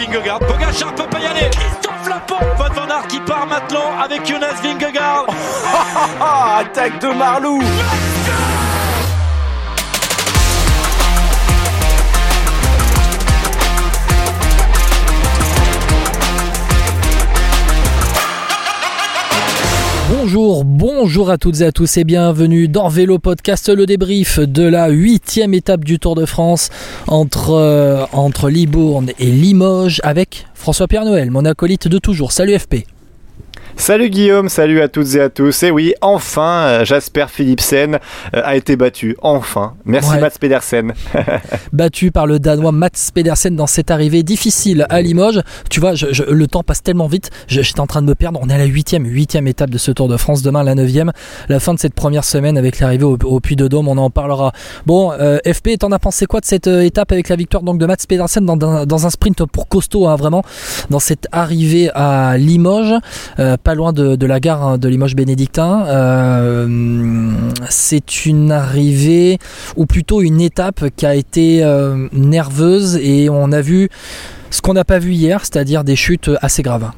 Vingegaard. Pogacar peut pas y aller. Christophe Laporte. Van Van qui part maintenant avec Jonas Vingegaard. Attaque de Marlou. Bonjour, bonjour à toutes et à tous et bienvenue dans Vélo Podcast, le débrief de la huitième étape du Tour de France entre, euh, entre Libourne et Limoges avec François-Pierre Noël, mon acolyte de toujours. Salut FP. Salut Guillaume, salut à toutes et à tous. Et oui, enfin, euh, Jasper Philipsen euh, a été battu. Enfin. Merci Ouais. Mats Pedersen. Battu par le Danois Mats Pedersen dans cette arrivée difficile à Limoges. Tu vois, je- je- le temps passe tellement vite, j'étais en train de me perdre. On est à la huitième, huitième étape de ce Tour de France. Demain, la neuvième. La fin de cette première semaine avec l'arrivée au, au Puy de Dôme, on en parlera. Bon, euh, FP, t'en as pensé quoi de cette étape avec la victoire donc de Mats Pedersen dans, dans- dans un sprint pour costaud, hein, vraiment, dans cette arrivée à Limoges, euh, loin de, de la gare hein, de Limoges bénédictin. Euh, c'est une arrivée ou plutôt une étape qui a été euh, nerveuse et on a vu ce qu'on n'a pas vu hier, c'est-à-dire des chutes assez graves.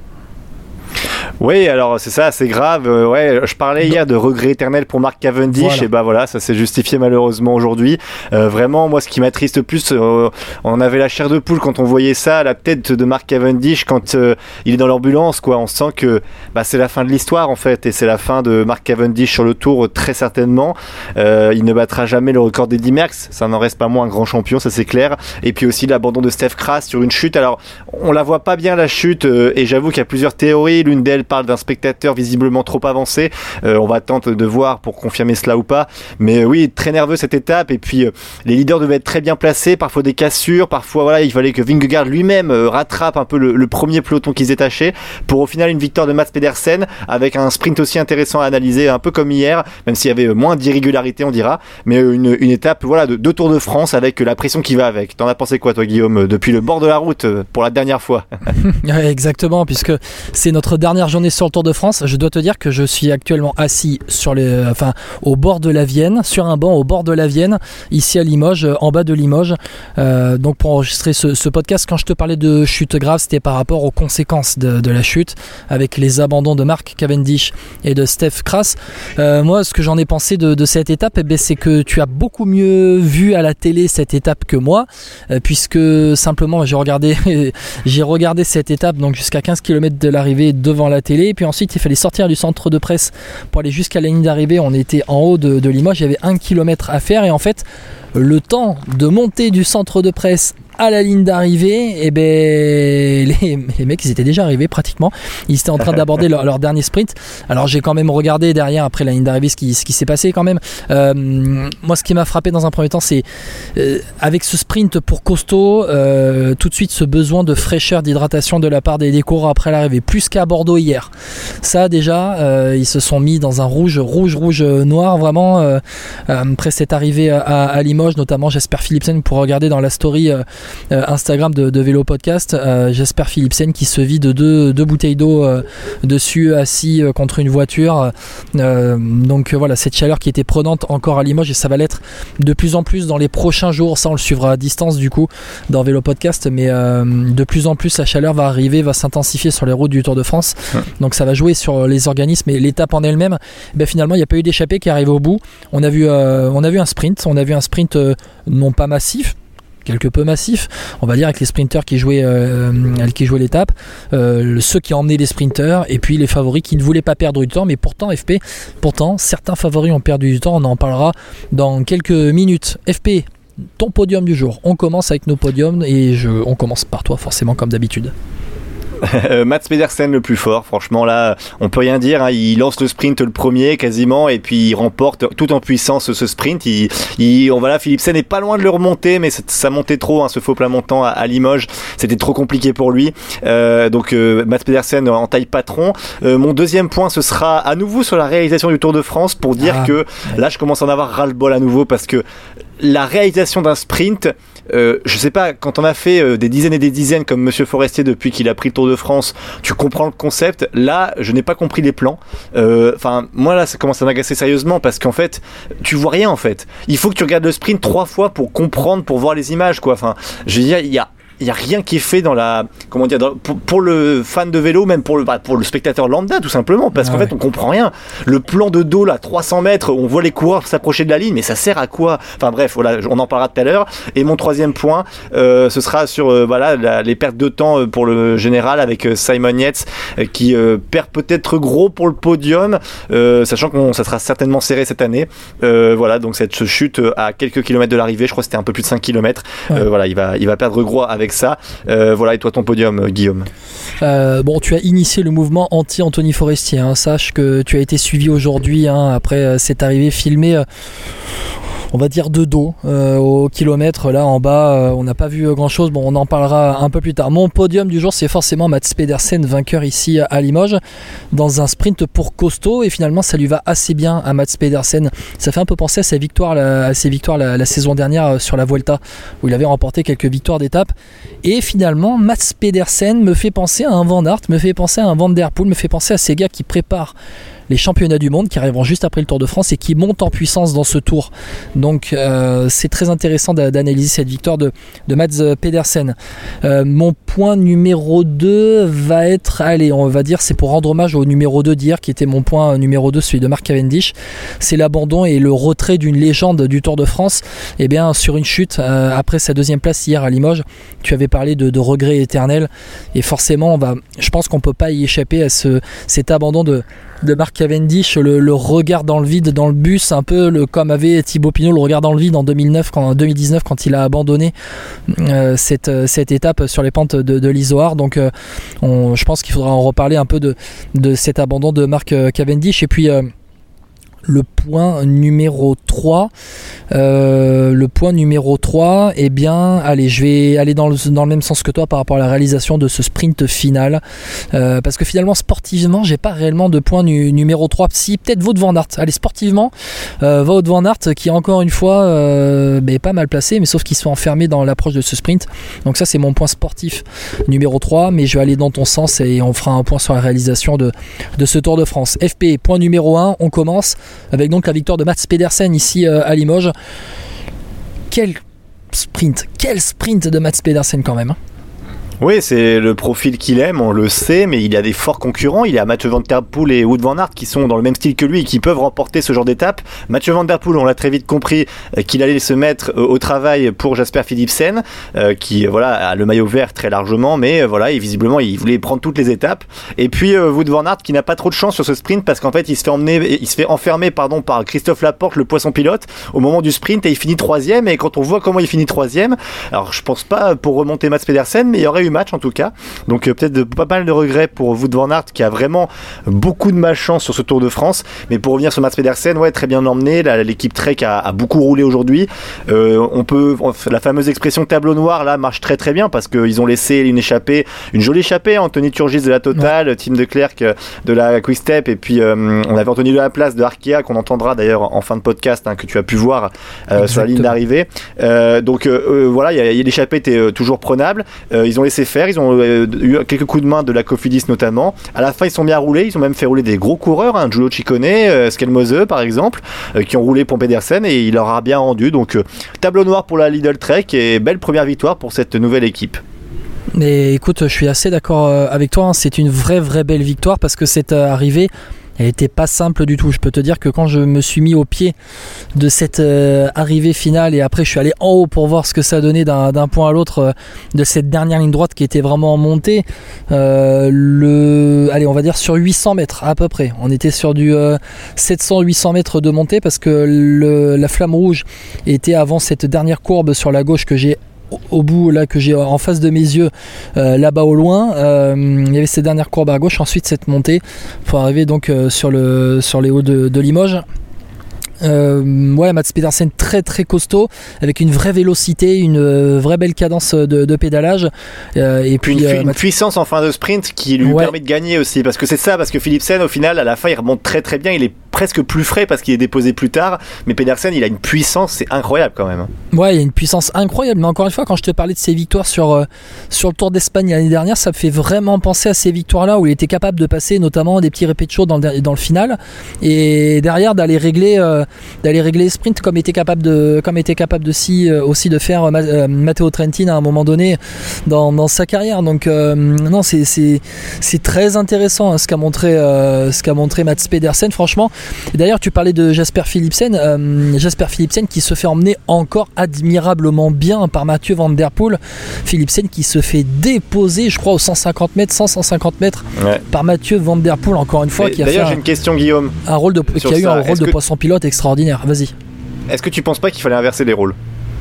Oui, alors c'est ça, c'est grave. Euh, ouais, je parlais hier de regret éternel pour Marc Cavendish, Voilà. et bah voilà, ça s'est justifié malheureusement aujourd'hui. Euh, vraiment, moi, ce qui m'attriste le plus, euh, on avait la chair de poule quand on voyait ça, la tête de Marc Cavendish quand il est dans l'ambulance, quoi. On sent que bah, c'est la fin de l'histoire en fait, et c'est la fin de Marc Cavendish sur le Tour très certainement. Il ne battra jamais le record d'Eddie Merckx, ça n'en reste pas moins un grand champion, ça c'est clair. Et puis aussi l'abandon de Steph Kras sur une chute. Alors, on la voit pas bien la chute, et j'avoue qu'il y a plusieurs théories. L'une parle d'un spectateur visiblement trop avancé. Euh, on va attendre de voir pour confirmer cela ou pas. Mais euh, oui, très nerveux cette étape. Et puis euh, les leaders devaient être très bien placés. Parfois des cassures, parfois voilà, il fallait que Vingegaard lui-même rattrape un peu le, premier peloton qui se détachait. Pour au final une victoire de Mats Pedersen avec un sprint aussi intéressant à analyser, un peu comme hier, même s'il y avait moins d'irrégularité, on dira. Mais une, étape voilà de deux Tours de France avec la pression qui va avec. T'en as pensé quoi toi Guillaume depuis le bord de la route pour la dernière fois? Exactement, puisque c'est notre dernière journée sur le Tour de France. Je dois te dire que je suis actuellement assis sur les, enfin, au bord de la Vienne, sur un banc au bord de la Vienne, ici à Limoges, euh, en bas de Limoges. Euh, donc pour enregistrer ce, podcast, quand je te parlais de chute grave, c'était par rapport aux conséquences de, la chute, avec les abandons de Mark Cavendish et de Steph Kras. Euh, moi, ce que j'en ai pensé de, cette étape, eh ben, c'est que tu as beaucoup mieux vu à la télé cette étape que moi, euh, puisque simplement j'ai regardé, j'ai regardé cette étape donc jusqu'à 15 km de l'arrivée devant la télé, et puis ensuite il fallait sortir du centre de presse pour aller jusqu'à la ligne d'arrivée. On était en haut de, de Limoges, il y avait un kilomètre à faire, et en fait le temps de monter du centre de presse à la ligne d'arrivée, et ben les, mecs ils étaient déjà arrivés pratiquement. Ils étaient en train d'aborder leur, dernier sprint. Alors j'ai quand même regardé derrière après la ligne d'arrivée ce qui, s'est passé quand même. Euh, moi ce qui m'a frappé dans un premier temps c'est euh, avec ce sprint pour costaud, euh, tout de suite ce besoin de fraîcheur, d'hydratation de la part des, des après l'arrivée, plus qu'à Bordeaux hier. Ça déjà, ils se sont mis dans un rouge, rouge, rouge, noir vraiment après cette arrivée à, à Limoges, notamment j'espère Philipsen pour regarder dans la story euh, euh, Instagram de, de Vélo Podcast, euh, j'espère Philipsen qui se vide de deux, deux bouteilles d'eau dessus assis contre une voiture. Donc voilà, cette chaleur qui était prenante encore à Limoges et ça va l'être de plus en plus dans les prochains jours. Ça, on le suivra à distance du coup dans Vélo Podcast, mais de plus en plus la chaleur va arriver, va s'intensifier sur les routes du Tour de France. Donc ça va jouer sur les organismes et l'étape en elle-même. Ben, finalement, il n'y a pas eu d'échappée qui arrive au bout. On a vu, euh, on a vu un sprint, on a vu un sprint euh, non pas massif, quelque peu massif, on va dire avec les sprinters qui jouaient, euh, qui jouaient l'étape, euh, ceux qui emmenaient les sprinters et puis les favoris qui ne voulaient pas perdre du temps, mais pourtant FP, pourtant certains favoris ont perdu du temps, on en parlera dans quelques minutes. FP, ton podium du jour. On commence avec nos podiums et je, on commence par toi forcément comme d'habitude. Euh, Mats Pedersen le plus fort, franchement là, on peut rien dire. hein. Il lance le sprint le premier quasiment et puis il remporte tout en puissance ce sprint. Il, il, on voilà, Philipsen est pas loin de le remonter, mais ça, ça montait trop, hein, ce faux plat montant à, à Limoges, c'était trop compliqué pour lui. Euh, donc euh, Mats Pedersen en taille patron. Euh, mon deuxième point, ce sera à nouveau sur la réalisation du Tour de France pour dire Ah. que là, je commence à en avoir ras le bol à nouveau parce que la réalisation d'un sprint, euh, je sais pas, quand on a fait euh, des dizaines et des dizaines comme Monsieur Forestier depuis qu'il a pris le Tour de France, tu comprends le concept. Là, je n'ai pas compris les plans. Euh, Enfin, moi là, ça commence à m'agacer sérieusement parce qu'en fait, tu vois rien en fait. Il faut que tu regardes le sprint trois fois pour comprendre, pour voir les images quoi. Enfin, je veux dire, il y a il y a rien qui est fait dans la comment dire pour, le fan de vélo, même pour le bah, pour le spectateur lambda tout simplement, parce qu'en fait on comprend rien. Le plan de dos là, 300 mètres, on voit les coureurs s'approcher de la ligne, mais ça sert à quoi? Enfin bref, voilà, on en parlera tout à l'heure. Et mon troisième point, ce sera sur voilà les pertes de temps pour le général avec Simon Yates qui perd peut-être gros pour le podium, sachant que ça sera certainement serré cette année. voilà, donc cette chute à quelques kilomètres de l'arrivée, je crois que c'était un peu plus de 5 km. voilà, il va il va perdre gros avec ça. Euh, voilà, et toi ton podium, euh, Guillaume euh, Bon, tu as initié le mouvement anti-Anthony Forestier. Hein. Sache que tu as été suivi aujourd'hui hein, après cette arrivée filmée on va dire de dos euh, au kilomètre. Là en bas, euh, on n'a pas vu grand chose. Bon, on en parlera un peu plus tard. Mon podium du jour, c'est forcément Mats Pedersen, vainqueur ici à Limoges, dans un sprint pour costaud. Et finalement, ça lui va assez bien à Mats Pedersen. Ça fait un peu penser à ses victoires, à ses victoires la, saison dernière euh, sur la Vuelta, où il avait remporté quelques victoires d'étape. Et finalement, Mats Pedersen me fait penser à un Van Aert, me fait penser à un Van Der Poel, me fait penser à ces gars qui préparent les championnats du monde qui arriveront juste après le Tour de France et qui montent en puissance dans ce tour. Donc euh, c'est très intéressant d'analyser cette victoire de, de Mats Pedersen. Euh, mon point numéro 2 va être, allez, on va dire, c'est pour rendre hommage au numéro 2 d'hier qui était mon point numéro 2, celui de Mark Cavendish. C'est l'abandon et le retrait d'une légende du Tour de France. Eh bien sur une chute euh, après sa deuxième place hier à Limoges, tu avais parlé de, de regret éternel et forcément on va, je pense qu'on peut pas y échapper à ce, cet abandon de de Mark Cavendish, le, regard dans le vide dans le bus, un peu comme avait Thibaut Pinot le regard dans le vide en 2009, quand, 2019 quand il a abandonné euh, cette, cette étape sur les pentes de, de l'Isoar. Donc euh, je pense qu'il faudra en reparler un peu de, cet abandon de Mark Cavendish. Et puis le point numéro 3 euh, le point numéro 3 eh bien allez je vais aller dans le, même sens que toi par rapport à la réalisation de ce sprint final. Euh, parce que finalement sportivement j'ai pas réellement de point numéro 3 si peut-être Vaud Van allez sportivement euh, Vaud Van qui encore une fois ben, pas mal placé mais sauf qu'ils sont enfermés dans l'approche de ce sprint. Donc ça c'est mon point sportif numéro 3 mais je vais aller dans ton sens et on fera un point sur la réalisation de, de ce Tour de France. FP point numéro 1 on commence avec donc la victoire de Mats Pedersen ici euh, à Limoges. Quel sprint, quel sprint de Mats Pedersen quand même. Hein. Oui, c'est le profil qu'il aime, on le sait, mais il a des forts concurrents. Il y a Mathieu Van Der Poel et Wood Van Aert qui sont dans le même style que lui et qui peuvent remporter ce genre d'étape. Mathieu Van Der Poel, on l'a très vite compris euh, qu'il allait se mettre euh, au travail pour Jasper Philipsen, euh, qui voilà a le maillot vert très largement, mais voilà, et visiblement il voulait prendre toutes les étapes. Et puis Wood Van Aert qui n'a pas trop de chance sur ce sprint parce qu'en fait il se fait emmener, il se fait enfermer pardon par Christophe Laporte, le poisson pilote, au moment du sprint et il finit troisième. Et quand on voit comment il finit troisième, alors je pense pas pour remonter Mats Pedersen, mais il y aurait eu match en tout cas. Donc euh, peut-être pas mal de regrets pour Wout van Aert qui a vraiment beaucoup de malchance sur ce Tour de France. Mais pour revenir sur Mats Pedersen, ouais, très bien emmené. L'équipe Trek a, beaucoup roulé aujourd'hui. Euh, on peut, la fameuse expression tableau noir là marche très très bien parce qu'ils ont laissé une échappée, une jolie échappée. Anthony Turgis de la Total, Tim de Klerk euh, de la Quick Step et puis on avait Anthony de la place de Arkea qu'on entendra d'ailleurs en fin de podcast hein, que tu as pu voir sur la ligne d'arrivée. donc voilà, l'échappée était toujours prenable. ils ont laissé faire, ils ont euh, eu quelques coups de main de la Cofidis notamment. À la fin, ils sont bien roulés. Ils ont même fait rouler des gros coureurs, hein, Giulio Ciccone, euh, par exemple, euh, qui ont roulé pour Pedersen et il leur a bien rendu. Donc tableau noir pour la Lidl Trek et belle première victoire pour cette nouvelle équipe. Mais écoute, je suis assez d'accord avec toi. Hein. C'est une vraie, vraie belle victoire parce que c'est arrivé elle n'était pas simple du tout. Je peux te dire que quand je me suis mis au pied de cette euh, arrivée finale et après je suis allé en haut pour voir ce que ça donnait d'un point à l'autre euh, de cette dernière ligne droite qui était vraiment montée, euh, le, allez, on va dire sur 800 mètres à peu près. On était sur du 700-800 mètres de montée parce que la flamme rouge était avant cette dernière courbe sur la gauche que j'ai au bout là que j'ai en face de mes yeux euh, là-bas au loin euh, il y avait cette dernière courbe à gauche. Ensuite cette montée pour arriver donc euh, sur, le, sur les hauts de, Limoges ouais, Mats Pedersen très très costaud, avec une vraie vélocité, une vraie belle cadence de, pédalage. et puis une, puissance en fin de sprint qui lui permet de gagner aussi, parce que c'est ça, parce que Philipsen au final à la fin il remonte très très bien, il est presque plus frais parce qu'il est déposé plus tard. Mais Pedersen, il a une puissance, c'est incroyable quand même. Ouais, il a une puissance incroyable. Mais encore une fois, quand je te parlais de ses victoires sur, euh, sur le Tour d'Espagne l'année dernière, ça me fait vraiment penser à ces victoires-là où il était capable de passer notamment des petits répétitions dans le, dans le final et derrière d'aller régler, euh, d'aller régler les sprints comme était capable de, comme était capable de si, euh, aussi de faire Ma- euh, Matteo Trentin à un moment donné dans, dans sa carrière. Donc euh, non, c'est c'est c'est très intéressant hein, ce qu'a montré euh, ce qu'a montré Mats Pedersen. Franchement. Et D'ailleurs, tu parlais de Jasper Philipsen. euh, Jasper Philipsen qui se fait emmener encore admirablement bien par Mathieu Van Der Poel. Philipsen qui se fait déposer, je crois, aux 150 mètres, 100, 150 mètres Ouais. par Mathieu Van Der Poel encore une fois Mais qui a fait D'ailleurs, j'ai un, une question, Guillaume. un rôle de qui a eu un rôle de que- poisson pilote extraordinaire. Vas-y. Est-ce que tu penses pas qu'il fallait inverser les rôles?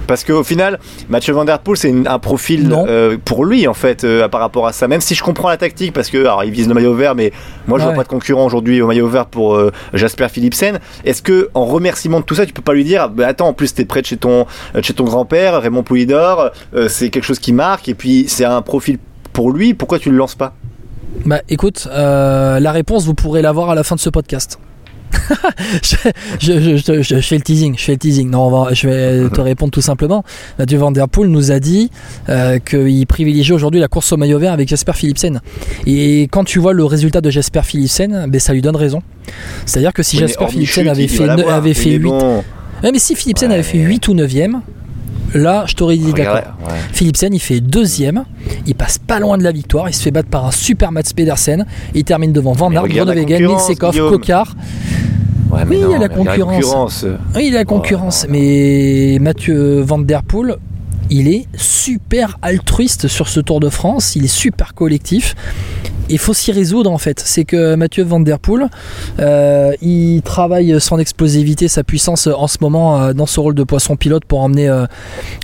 Parce qu'au final, Mathieu Van Der Poel, c'est un profil euh, pour lui en fait euh, par rapport à ça. Même si je comprends la tactique, parce que alors il vise le maillot vert, mais moi je Ouais. vois pas de concurrent aujourd'hui au maillot vert pour euh, Jasper Philipsen. Est-ce que en remerciement de tout ça, tu peux pas lui dire, bah, attends, en plus t'es près de chez ton chez ton grand-père, Raymond Poulidor, c'est quelque chose qui marque, et puis c'est un profil pour lui. Pourquoi tu le lances pas? Bah écoute, la réponse vous pourrez l'avoir à la fin de ce podcast. je, je- je- je- je fais le teasing, je fais le teasing. Non, on va- je vais te répondre tout simplement. Mathieu Van Der Poel nous a dit euh, qu'il privilégiait aujourd'hui la course au maillot vert avec Jasper Philipsen. Et quand tu vois le résultat de Jasper Philipsen, ben, ça lui donne raison. C'est-à-dire que si Oui, Jasper Philipsen chute, avait fait, avait Oui, fait mais 8, bon, Ouais, mais si Philipsen Ouais. avait fait 8 ou 9ème, là je t'aurais dit d'accord. ouais. Philipsen il fait deuxième, il passe pas loin de la victoire, il se fait battre par un super Mats Pedersen, il termine devant Van Aert, Groenewegen, concurrence, Milsekov. Kokar. Ouais, mais Oui, il y a la concurrence. concurrence. Oui, il a la concurrence, non, non. mais Mathieu Van Der Poel, il est super altruiste sur ce Tour de France, il est super collectif. Il faut s'y résoudre en fait. C'est que Mathieu Van Der Poel, euh, il travaille son explosivité, sa puissance en ce moment euh, dans ce rôle de poisson pilote pour emmener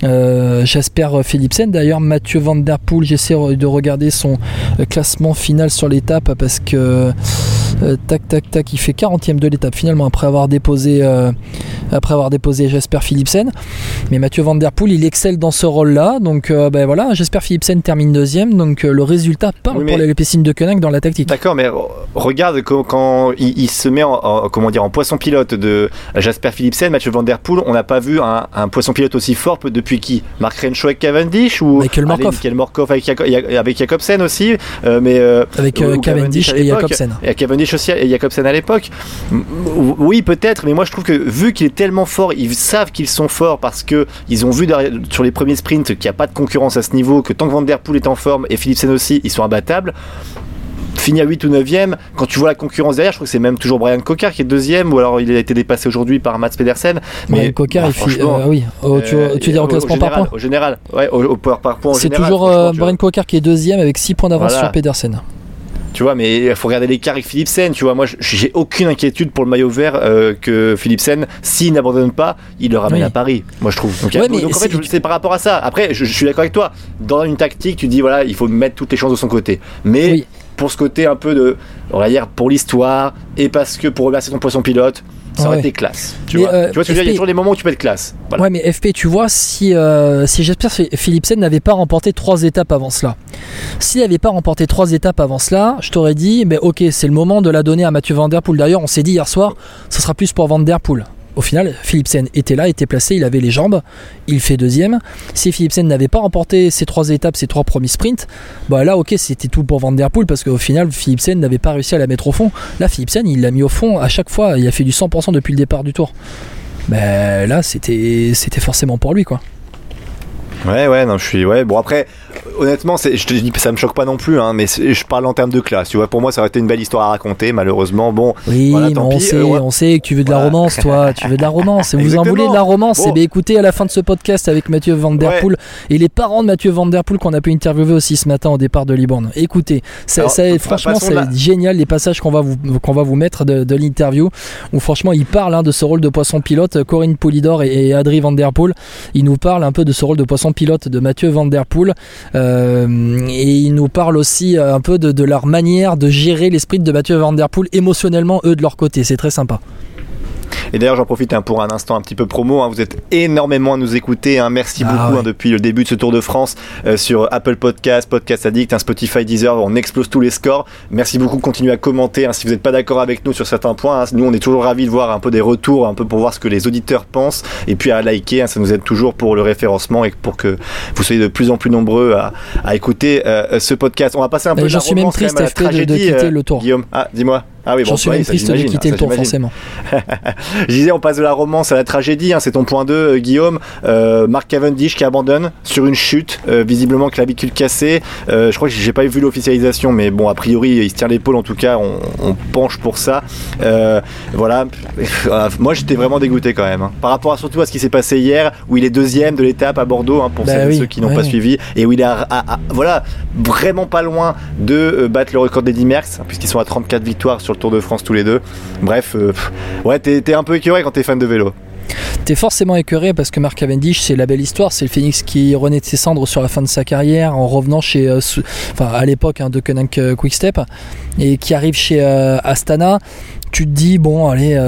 euh, Jasper Philipsen. D'ailleurs, Mathieu Van Der Poel, j'essaie de regarder son classement final sur l'étape parce que euh, tac tac tac, il fait 40e de l'étape finalement après avoir déposé euh, après avoir déposé Jasper Philipsen. Mais Mathieu Van Der Poel, il excelle dans ce rôle-là. Donc euh, ben voilà, Jasper Philipsen termine deuxième. Donc euh, le résultat parle Oui, pour les Lépécines de Koenig dans la tactique. D'accord, mais re- regarde quand, quand il, il se met en, en- comment dire en poisson pilote de Jasper Philipsen, Mathieu Van Der Poel, on n'a pas vu un, un poisson pilote aussi fort depuis qui? Mark Renshaw avec Cavendish ou Michael Morkov. Michael Morkov avec, avec Jacobsen aussi, mais Avec Cavendish et. Jacobsen. Et Cavendish et Jacobsen à l'époque. Oui, peut-être, mais moi je trouve que vu qu'il est tellement fort, ils savent qu'ils sont forts parce que ils ont vu derrière- sur les premiers sprints qu'il n'y a pas de concurrence à ce niveau, que tant que Van Der Poel est en forme et Philipsen aussi, ils sont imbattables. Fini à 8 ou 9ème, quand tu vois la concurrence derrière, je crois que c'est même toujours Brian Cocard qui est deuxième, ou alors il a été dépassé aujourd'hui par Mats Pedersen. Mais Coquard, bah, il franchement, euh, oui, Oh, tu, euh, tu veux dire au au classement par point Au général, ouais, au, au par, point C'est toujours euh. Brian Coquard qui est deuxième avec 6 points d'avance Voilà. sur Pedersen. Tu vois, mais il faut regarder l'écart avec Philipsen. Tu vois, moi, j'ai aucune inquiétude pour le maillot vert euh, que Philipsen, s'il n'abandonne pas, il le ramène Oui. à Paris. Moi, je trouve. Donc, Ouais, mais donc, en fait, c'est- par rapport à ça. Après, je, je suis d'accord avec toi. Dans une tactique, tu dis voilà, il faut mettre toutes les chances de son côté. Mais Oui. pour ce côté un peu de, on va dire, pour l'histoire et parce que pour remercier ton poisson pilote, ça aurait Ouais. été classe. Tu Mais, vois, euh, tu vois ce que je veux dire Il y a toujours des moments où tu peux être classe. Voilà. Ouais, mais FP, tu vois, si, euh, si Jasper Philipsen n'avait pas remporté trois étapes avant cela, s'il n'avait pas remporté trois étapes avant cela, je t'aurais dit, ben ok, c'est le moment de la donner à Mathieu Van Der Poel. D'ailleurs, on s'est dit hier soir, ce sera plus pour Van Der Poel. Au final, Philipsen était là, était placé, il avait les jambes, il fait deuxième. Si Philipsen n'avait pas remporté ces trois étapes, ces trois premiers sprints, bah là, ok, c'était tout pour Van parce qu'au final, Philipsen n'avait pas réussi à la mettre au fond. Là, Philipsen, il l'a mis au fond à chaque fois, il a fait du 100% depuis le départ du tour. Ben là, c'était c'était forcément pour lui, quoi. Ouais, ouais, non, je suis. Ouais, bon, après, honnêtement, je te dis, ça me choque pas non plus, hein, mais je parle en termes de classe. Tu vois, pour moi, ça aurait été une belle histoire à raconter, malheureusement. Bon, Oui, Voilà, mais tant on pis, sait, euh, ouais. on sait que tu veux de la Voilà. romance, toi. Tu veux de la romance. Et vous en voulez de la romance. Bon. Eh bien, écoutez, à la fin de ce podcast avec Mathieu Van Der Ouais. Poel et les parents de Mathieu Van Der Poel qu'on a pu interviewer aussi ce matin au départ de Libourne. Écoutez, ça, Alors, ça- pa- franchement, c'est génial les passages qu'on va vous, qu'on va vous mettre de, de l'interview où franchement, ils parlent hein, de ce rôle de poisson pilote. Corinne Poulidor et, et Adri Van Der Poel, ils nous parlent un peu de ce rôle de poisson pilote de Mathieu Van Der Poel. Euh, et ils nous parlent aussi euh, un peu de, de leur manière de gérer l'esprit de Mathieu Van Der Poel émotionnellement, eux de leur côté. C'est très sympa. Et d'ailleurs, j'en profite hein, pour un instant un petit peu promo. hein. Vous êtes énormément à nous écouter. hein. Merci Ah beaucoup ouais. depuis le début de ce Tour de France euh, sur Apple Podcast, Podcast Addict, Spotify, Deezer. On explose tous les scores. Merci beaucoup. Continuez à commenter. si vous n'êtes pas d'accord avec nous sur certains points, nous on est toujours ravis de voir un peu des retours, un peu pour voir ce que les auditeurs pensent, et puis à liker. ça nous aide toujours pour le référencement et pour que vous soyez de plus en plus nombreux à, à écouter euh, ce podcast. On va passer un peu de j'en la suis même triste, à la FP, de- quitter euh, le Tour. Guillaume, ah dis-moi. Ah oui, J'en suis même triste de quitter le tour, forcément. je disais, on passe de la romance à la tragédie. Hein, c'est ton point 2, euh, Guillaume. Euh, Mark Cavendish qui abandonne sur une chute, euh, visiblement clavicule cassée. je crois que j'ai pas vu l'officialisation, mais bon, a priori, il se tient l'épaule. En tout cas, on, penche pour ça. voilà. Moi, j'étais vraiment dégoûté quand même. Hein. Par rapport à, surtout à ce qui s'est passé hier, où il est deuxième de l'étape à Bordeaux, hein, pour bah ceux qui n'ont pas suivi, et où il est voilà, vraiment pas loin de battre le record d'Eddie Merckx, puisqu'ils sont à 34 victoires sur le Tour de France tous les deux. Bref, euh, ouais, t'es un peu écœuré quand t'es fan de vélo. T'es forcément écœuré parce que Mark Cavendish, c'est la belle histoire. C'est le Phoenix qui renaît de ses cendres sur la fin de sa carrière en revenant chez, euh, enfin à l'époque hein, de euh, Quickstep et qui arrive chez Astana. Tu te dis bon, allez,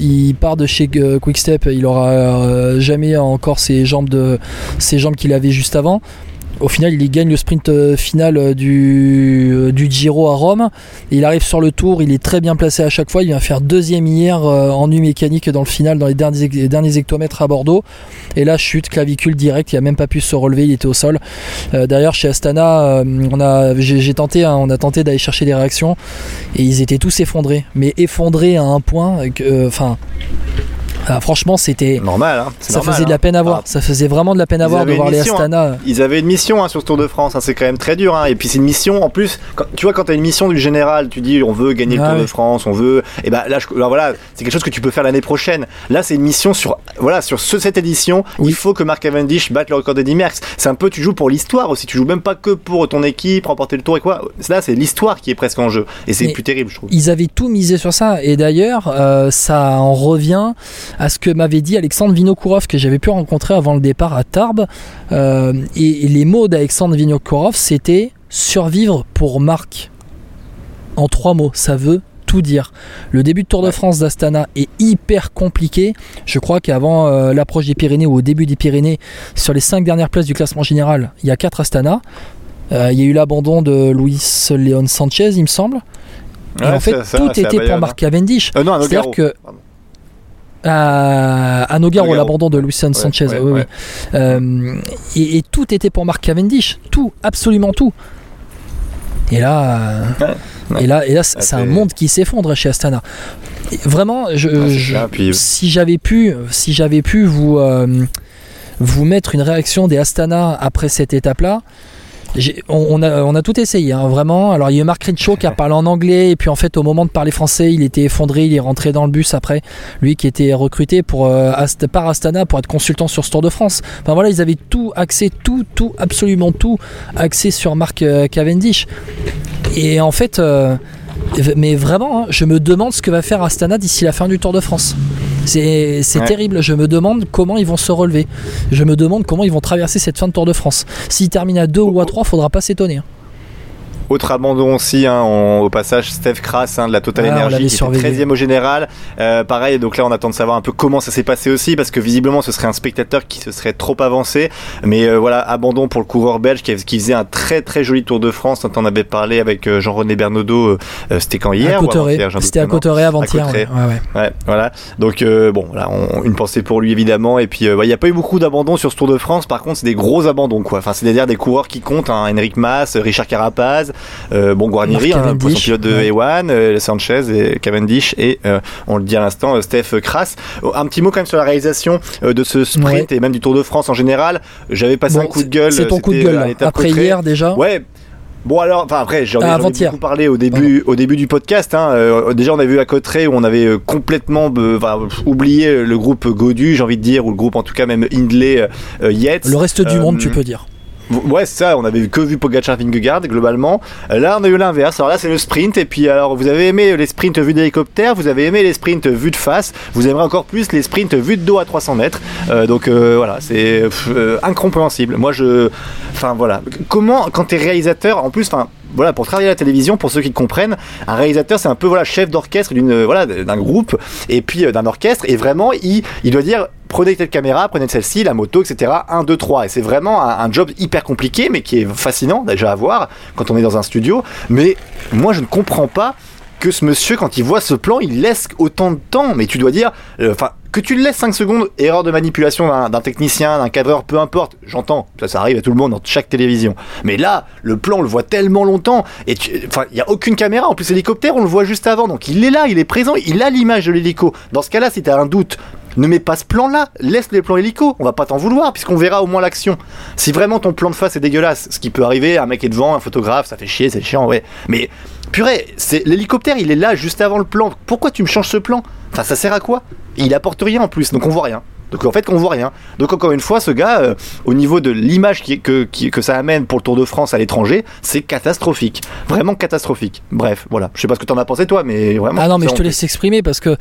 il, part de chez Quickstep, il aura jamais encore ses jambes de, ses jambes qu'il avait juste avant au final, il gagne le sprint euh, final euh, du, du Giro à Rome. Il arrive sur le tour, il est très bien placé à chaque fois. Il vient faire deuxième hier euh, en nu mécanique dans le final, dans les derniers, derniers hectomètres à Bordeaux. Et là, chute, clavicule direct, il n'a même pas pu se relever, il était au sol. D'ailleurs, chez Astana, on a, j'ai, tenté, hein, on a tenté d'aller chercher des réactions et ils étaient tous effondrés, mais effondrés à un point, enfin. Ah, franchement, c'était normal. Hein, ça faisait de la hein. peine à voir. ça faisait vraiment de la peine à voir de voir les Astana. Hein. Ils avaient une mission sur ce Tour de France. c'est quand même très dur. Et puis c'est une mission. En plus, tu vois, quand tu as une mission du général, tu dis on veut gagner le Tour de France, on veut. Et ben là, voilà, c'est quelque chose que tu peux faire l'année prochaine. Là, c'est une mission sur voilà sur cette édition. Il faut que Mark Cavendish batte le record d'Eddie Merckx. C'est un peu, tu joues pour l'histoire aussi. Tu joues même pas que pour ton équipe, remporter le Tour et quoi. Là, c'est l'histoire qui est presque en jeu. Et c'est plus terrible, je trouve. Ils avaient tout misé sur ça. Et d'ailleurs, euh, ça en revient à ce que m'avait dit Alexandre Vinokourov que j'avais pu rencontrer avant le départ à Tarbes. Euh, et, les mots d'Alexandre Vinokourov, c'était survivre pour Marc. En trois mots, ça veut tout dire. Le début de Tour de France d'Astana est hyper compliqué. Je crois qu'avant euh, l'approche des Pyrénées ou au début des Pyrénées, sur les cinq dernières places du classement général, il y a quatre Astana. Euh, il y a eu l'abandon de Luis Leon Sanchez, il me semble. Et en fait, tout était pour Marc Cavendish. C'est-à-dire que à, Nogaro, l'abandon de Luis Sanchez. Euh, et, tout était pour Mark Cavendish, tout, absolument tout. Et là, et là, et là, c'est un monde qui s'effondre chez Astana. vraiment, je, si j'avais pu, si j'avais pu vous euh, vous mettre une réaction des Astana après cette étape-là, on, a, tout essayé, hein, vraiment. Alors il y a Mark Renshaw qui a parlé en anglais, et puis en fait au moment de parler français, il était effondré, il est rentré dans le bus après. Lui qui était recruté pour, euh, par Astana pour être consultant sur ce Tour de France. Enfin voilà, ils avaient tout axé, tout, tout, absolument tout axé sur Mark euh, Cavendish. Et en fait, euh, mais vraiment, hein, je me demande ce que va faire Astana d'ici la fin du Tour de France. C'est terrible. Je me demande comment ils vont se relever. Je me demande comment ils vont traverser cette fin de Tour de France. S'ils terminent à 2 ou à 3, faudra pas s'étonner. Hein. Autre abandon aussi, hein, au passage, Steph Kras hein, de la Total ah, Energy, qui était 13 e au général. Euh, pareil, donc là on attend de savoir un peu comment ça s'est passé aussi, parce que visiblement ce serait un spectateur qui se serait trop avancé. Mais euh, voilà, abandon pour le coureur belge qui, faisait un très très joli Tour de France, dont on avait parlé avec euh, Jean-René Bernaudot, c'était quand hier C'était à Cotteret avant-hier. Ouais, ouais. voilà. Donc bon, là, une pensée pour lui évidemment. Et puis il n'y a pas eu beaucoup d'abandons sur ce Tour de France, par contre c'est des gros abandons quoi. Enfin, c'est-à-dire des coureurs qui comptent, hein, Henrik Mas, Richard Carapaz. Euh, bon, Guarnieri, hein, pilote de Ewan, euh, Sanchez et Cavendish et euh, on le dit à l'instant, Steph Kras. Oh, un petit mot quand même sur la réalisation de ce sprint et même du Tour de France en général. J'avais passé un coup de gueule. C'est ton coup de gueule après hier déjà. Ouais. Bon alors, enfin après, j'en ai, ah, beaucoup parlé au début, au début du podcast. Hein. déjà, on a vu à Cotteret où on avait complètement oublié le groupe Godu, j'ai envie de dire, ou le groupe en tout cas même Hindley, Yates. Le reste du monde, tu peux dire. Ouais, c'est ça, on avait que vu Pogacar Vingegaard globalement. Là, on a eu l'inverse. Alors là, c'est le sprint. Et puis, alors, vous avez aimé les sprints vus d'hélicoptère, vous avez aimé les sprints vus de face, vous aimerez encore plus les sprints vus de dos à 300 mètres. Euh, donc euh, voilà, c'est euh, incompréhensible. Moi, je. Enfin, voilà. Comment, quand t'es réalisateur, en plus, enfin voilà, pour travailler à la télévision, pour ceux qui comprennent, un réalisateur, c'est un peu voilà chef d'orchestre d'une voilà d'un groupe et puis d'un orchestre et vraiment il, il doit dire prenez telle caméra, prenez celle-ci, la moto, etc. 1, 2, 3. Et c'est vraiment un, job hyper compliqué, mais qui est fascinant déjà à voir quand on est dans un studio. Mais moi, je ne comprends pas que ce monsieur, quand il voit ce plan, il laisse autant de temps. Mais tu dois dire, euh, enfin, que tu le laisses 5 secondes, erreur de manipulation d'un technicien, d'un cadreur, peu importe, j'entends, ça, ça arrive à tout le monde dans chaque télévision. Mais là, le plan, on le voit tellement longtemps, et enfin, il n'y a aucune caméra, en plus l'hélicoptère, on le voit juste avant, donc il est là, il est présent, il a l'image de l'hélico. Dans ce cas-là, si tu un doute, ne mets pas ce plan-là, laisse les plans hélico, on va pas t'en vouloir, puisqu'on verra au moins l'action. Si vraiment ton plan de face est dégueulasse, ce qui peut arriver, un mec est devant, un photographe, ça fait chier, c'est chiant, ouais. Mais purée, l'hélicoptère, il est là juste avant le plan. Pourquoi tu me changes ce plan? Enfin, ça sert à quoi? Il apporte rien en plus, donc on voit rien. Donc en fait, on voit rien. Donc encore une fois, ce gars, euh, au niveau de l'image qui, que, que ça amène pour le Tour de France à l'étranger, c'est catastrophique. Vraiment catastrophique. Bref, voilà. Je sais pas ce que t'en as pensé toi, mais vraiment. Ah non, mais je te laisse exprimer parce que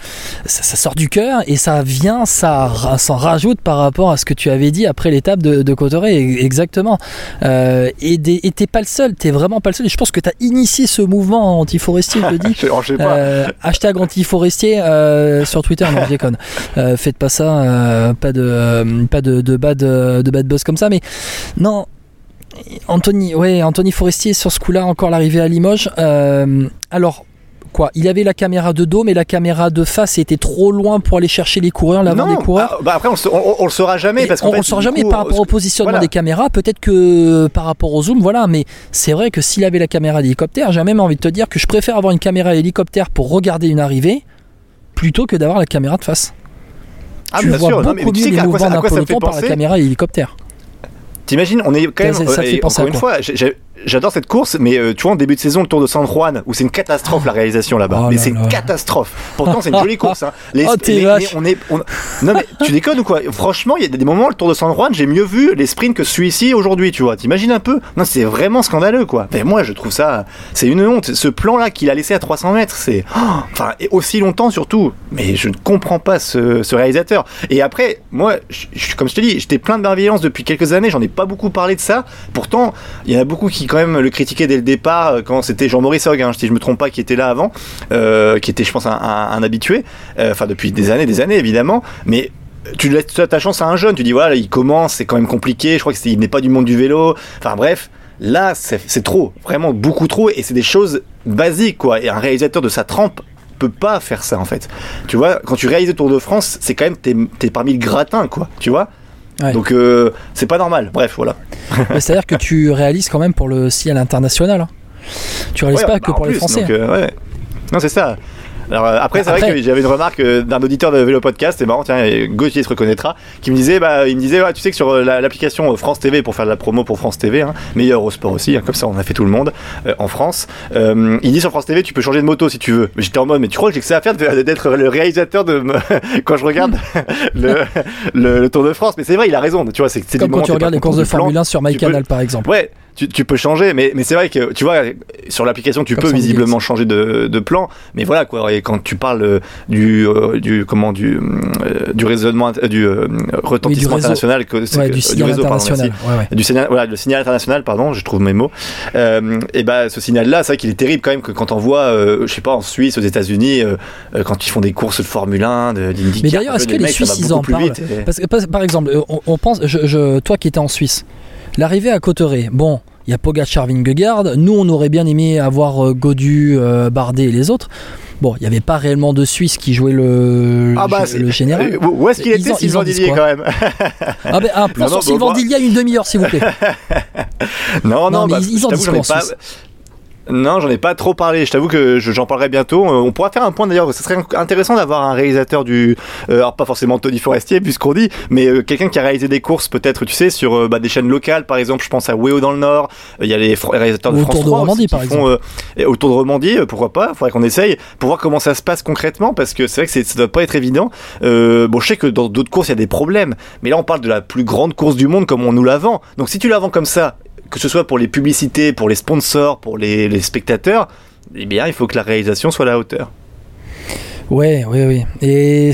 ça, sort du cœur et ça vient, ça s'en rajoute par rapport à ce que tu avais dit après l'étape de, de Cotteret. Exactement. Euh, et t'es pas le seul, t'es vraiment pas le seul. Et je pense que t'as initié ce mouvement antiforestier, je le dis. je, sais pas. Euh, hashtag antiforestier euh, sur Twitter, non, je déconne. Euh, faites pas ça. Euh, pas de euh, pas de, de bad euh, de bad buzz comme ça mais non Anthony ouais Anthony Forestier sur ce coup-là encore l'arrivée à Limoges alors quoi Il avait la caméra de dos, mais la caméra de face était trop loin pour aller chercher les coureurs, l'avant des coureurs. Ah, bah après, on, le saura jamais parce on, le saura jamais par rapport au positionnement des caméras. Peut-être que par rapport au zoom, voilà. Mais c'est vrai que s'il avait la caméra d'hélicoptère, j'ai même envie de te dire que je préfère avoir une caméra hélicoptère pour regarder une arrivée plutôt que d'avoir la caméra de face. Ah, tu bien vois sûr. beaucoup non, mais tu sais à quoi, ça, à quoi ça me fait penser par la caméra hélicoptère. T'imagines, on est quand même. Ça, ça euh, encore une fois, j'adore cette course, mais euh, tu vois, en début de saison, le Tour de San Juan, où c'est une catastrophe la réalisation là-bas. Oh mais c'est une catastrophe. Pourtant, c'est une jolie course. Hein. Les, oh, les, on est, Non, mais tu déconnes ou quoi? Franchement, il y a des moments, le Tour de San Juan, j'ai mieux vu les sprints que celui-ci aujourd'hui, tu vois. T'imagines un peu? Non, c'est vraiment scandaleux, quoi. Mais moi, je trouve ça. C'est une honte. Ce plan-là qu'il a laissé à 300 mètres, c'est. enfin, et aussi longtemps surtout. Mais je ne comprends pas ce, ce réalisateur. Et après, moi, je, comme je te dis, j'étais plein de bienveillance depuis quelques années, j'en ai pas beaucoup parlé de ça. Pourtant, il y en a beaucoup qui, quand même, le critiquaient dès le départ, euh, quand c'était Jean-Maurice Hogg, hein, si je me trompe pas, qui était là avant, euh, qui était, je pense, un, habitué, euh, enfin, depuis des années, des années, évidemment, mais tu laisses ta chance à un jeune, tu dis voilà, il commence, c'est quand même compliqué, je crois qu'il n'est pas du monde du vélo, enfin bref, là c'est trop, vraiment beaucoup trop, et c'est des choses basiques quoi, et un réalisateur de sa trempe peut pas faire ça en fait. Tu vois, quand tu réalises le Tour de France, c'est quand même, t'es es parmi le gratin quoi, tu vois? Donc euh, c'est pas normal. Bref, voilà. C'est-à-dire que tu réalises quand même pour le ciel international. Hein. Tu réalises pas bah, que pour les Français. Donc, euh, ouais. Non, c'est ça. Alors euh, après, c'est vrai que j'avais une remarque euh, d'un auditeur de Vélo Podcast, c'est marrant, tiens, Gauthier se reconnaîtra, qui me disait, bah, il me disait, ouais, tu sais que sur euh, l'application France TV pour faire de la promo pour France TV, hein, meilleur au sport aussi, hein, comme ça on a fait tout le monde en France. il dit sur France TV, tu peux changer de moto si tu veux. J'étais en mode, mais tu crois que j'ai que ça à faire d'être le réalisateur de quand je regarde le, le, Tour de France? Mais c'est vrai, il a raison. Tu vois, c'est comme quand tu regardes les courses de Formule 1 sur MyCanal par exemple. Ouais, tu, tu, peux changer, mais, mais c'est vrai que tu vois, sur l'application, tu peux visiblement changer de, de, plan, mais voilà quoi. Et quand tu parles euh, du, euh, du comment du, euh, du raisonnement, du retentissement international, que, ouais, du, signal réseau, international, pardon, ouais, du signal, voilà, le signal international, pardon, je trouve mes mots. et bah, ce signal-là, c'est vrai qu'il est terrible quand même que quand on voit, je sais pas, en Suisse, aux États-Unis, quand ils font des courses de Formule 1, d'IndyCar, mais d'ailleurs, est-ce que les Suisses ils en parlent Parce que par exemple, on, on pense, je, je, toi qui étais en Suisse. L'arrivée à Cotteret, bon, il y a Pogacar Vingegaard. Nous, on aurait bien aimé avoir euh, Godu, euh, Bardet et les autres. Bon, il n'y avait pas réellement de Suisse qui jouait le, ah bah, le général. Euh, où est-ce qu'il était Sylvain Dillier quand même Ah ben un plan sur Sylvain Dillier une demi-heure s'il vous plaît. non, non, bah, ils, ils en disent pas, non, j'en ai pas trop parlé. Je t'avoue que j'en parlerai bientôt. Euh, on pourra faire un point d'ailleurs. Ce serait intéressant d'avoir un réalisateur du, euh, alors pas forcément Tony Forestier puisqu'on dit, mais euh, quelqu'un qui a réalisé des courses peut-être, tu sais, sur bah, des chaînes locales, par exemple. Je pense à Weo dans le Nord. Il y a les réalisateurs de France Autour de Romandie, par exemple. autour de Romandie, pourquoi pas Faudrait qu'on essaye pour voir comment ça se passe concrètement parce que c'est vrai que ça doit pas être évident. bon, je sais que dans d'autres courses il y a des problèmes, mais là on parle de la plus grande course du monde comme on nous la vend. Donc si tu la vends comme ça que ce soit pour les publicités, pour les sponsors, pour les, spectateurs, eh bien, il faut que la réalisation soit à la hauteur. Ouais, oui, oui. Et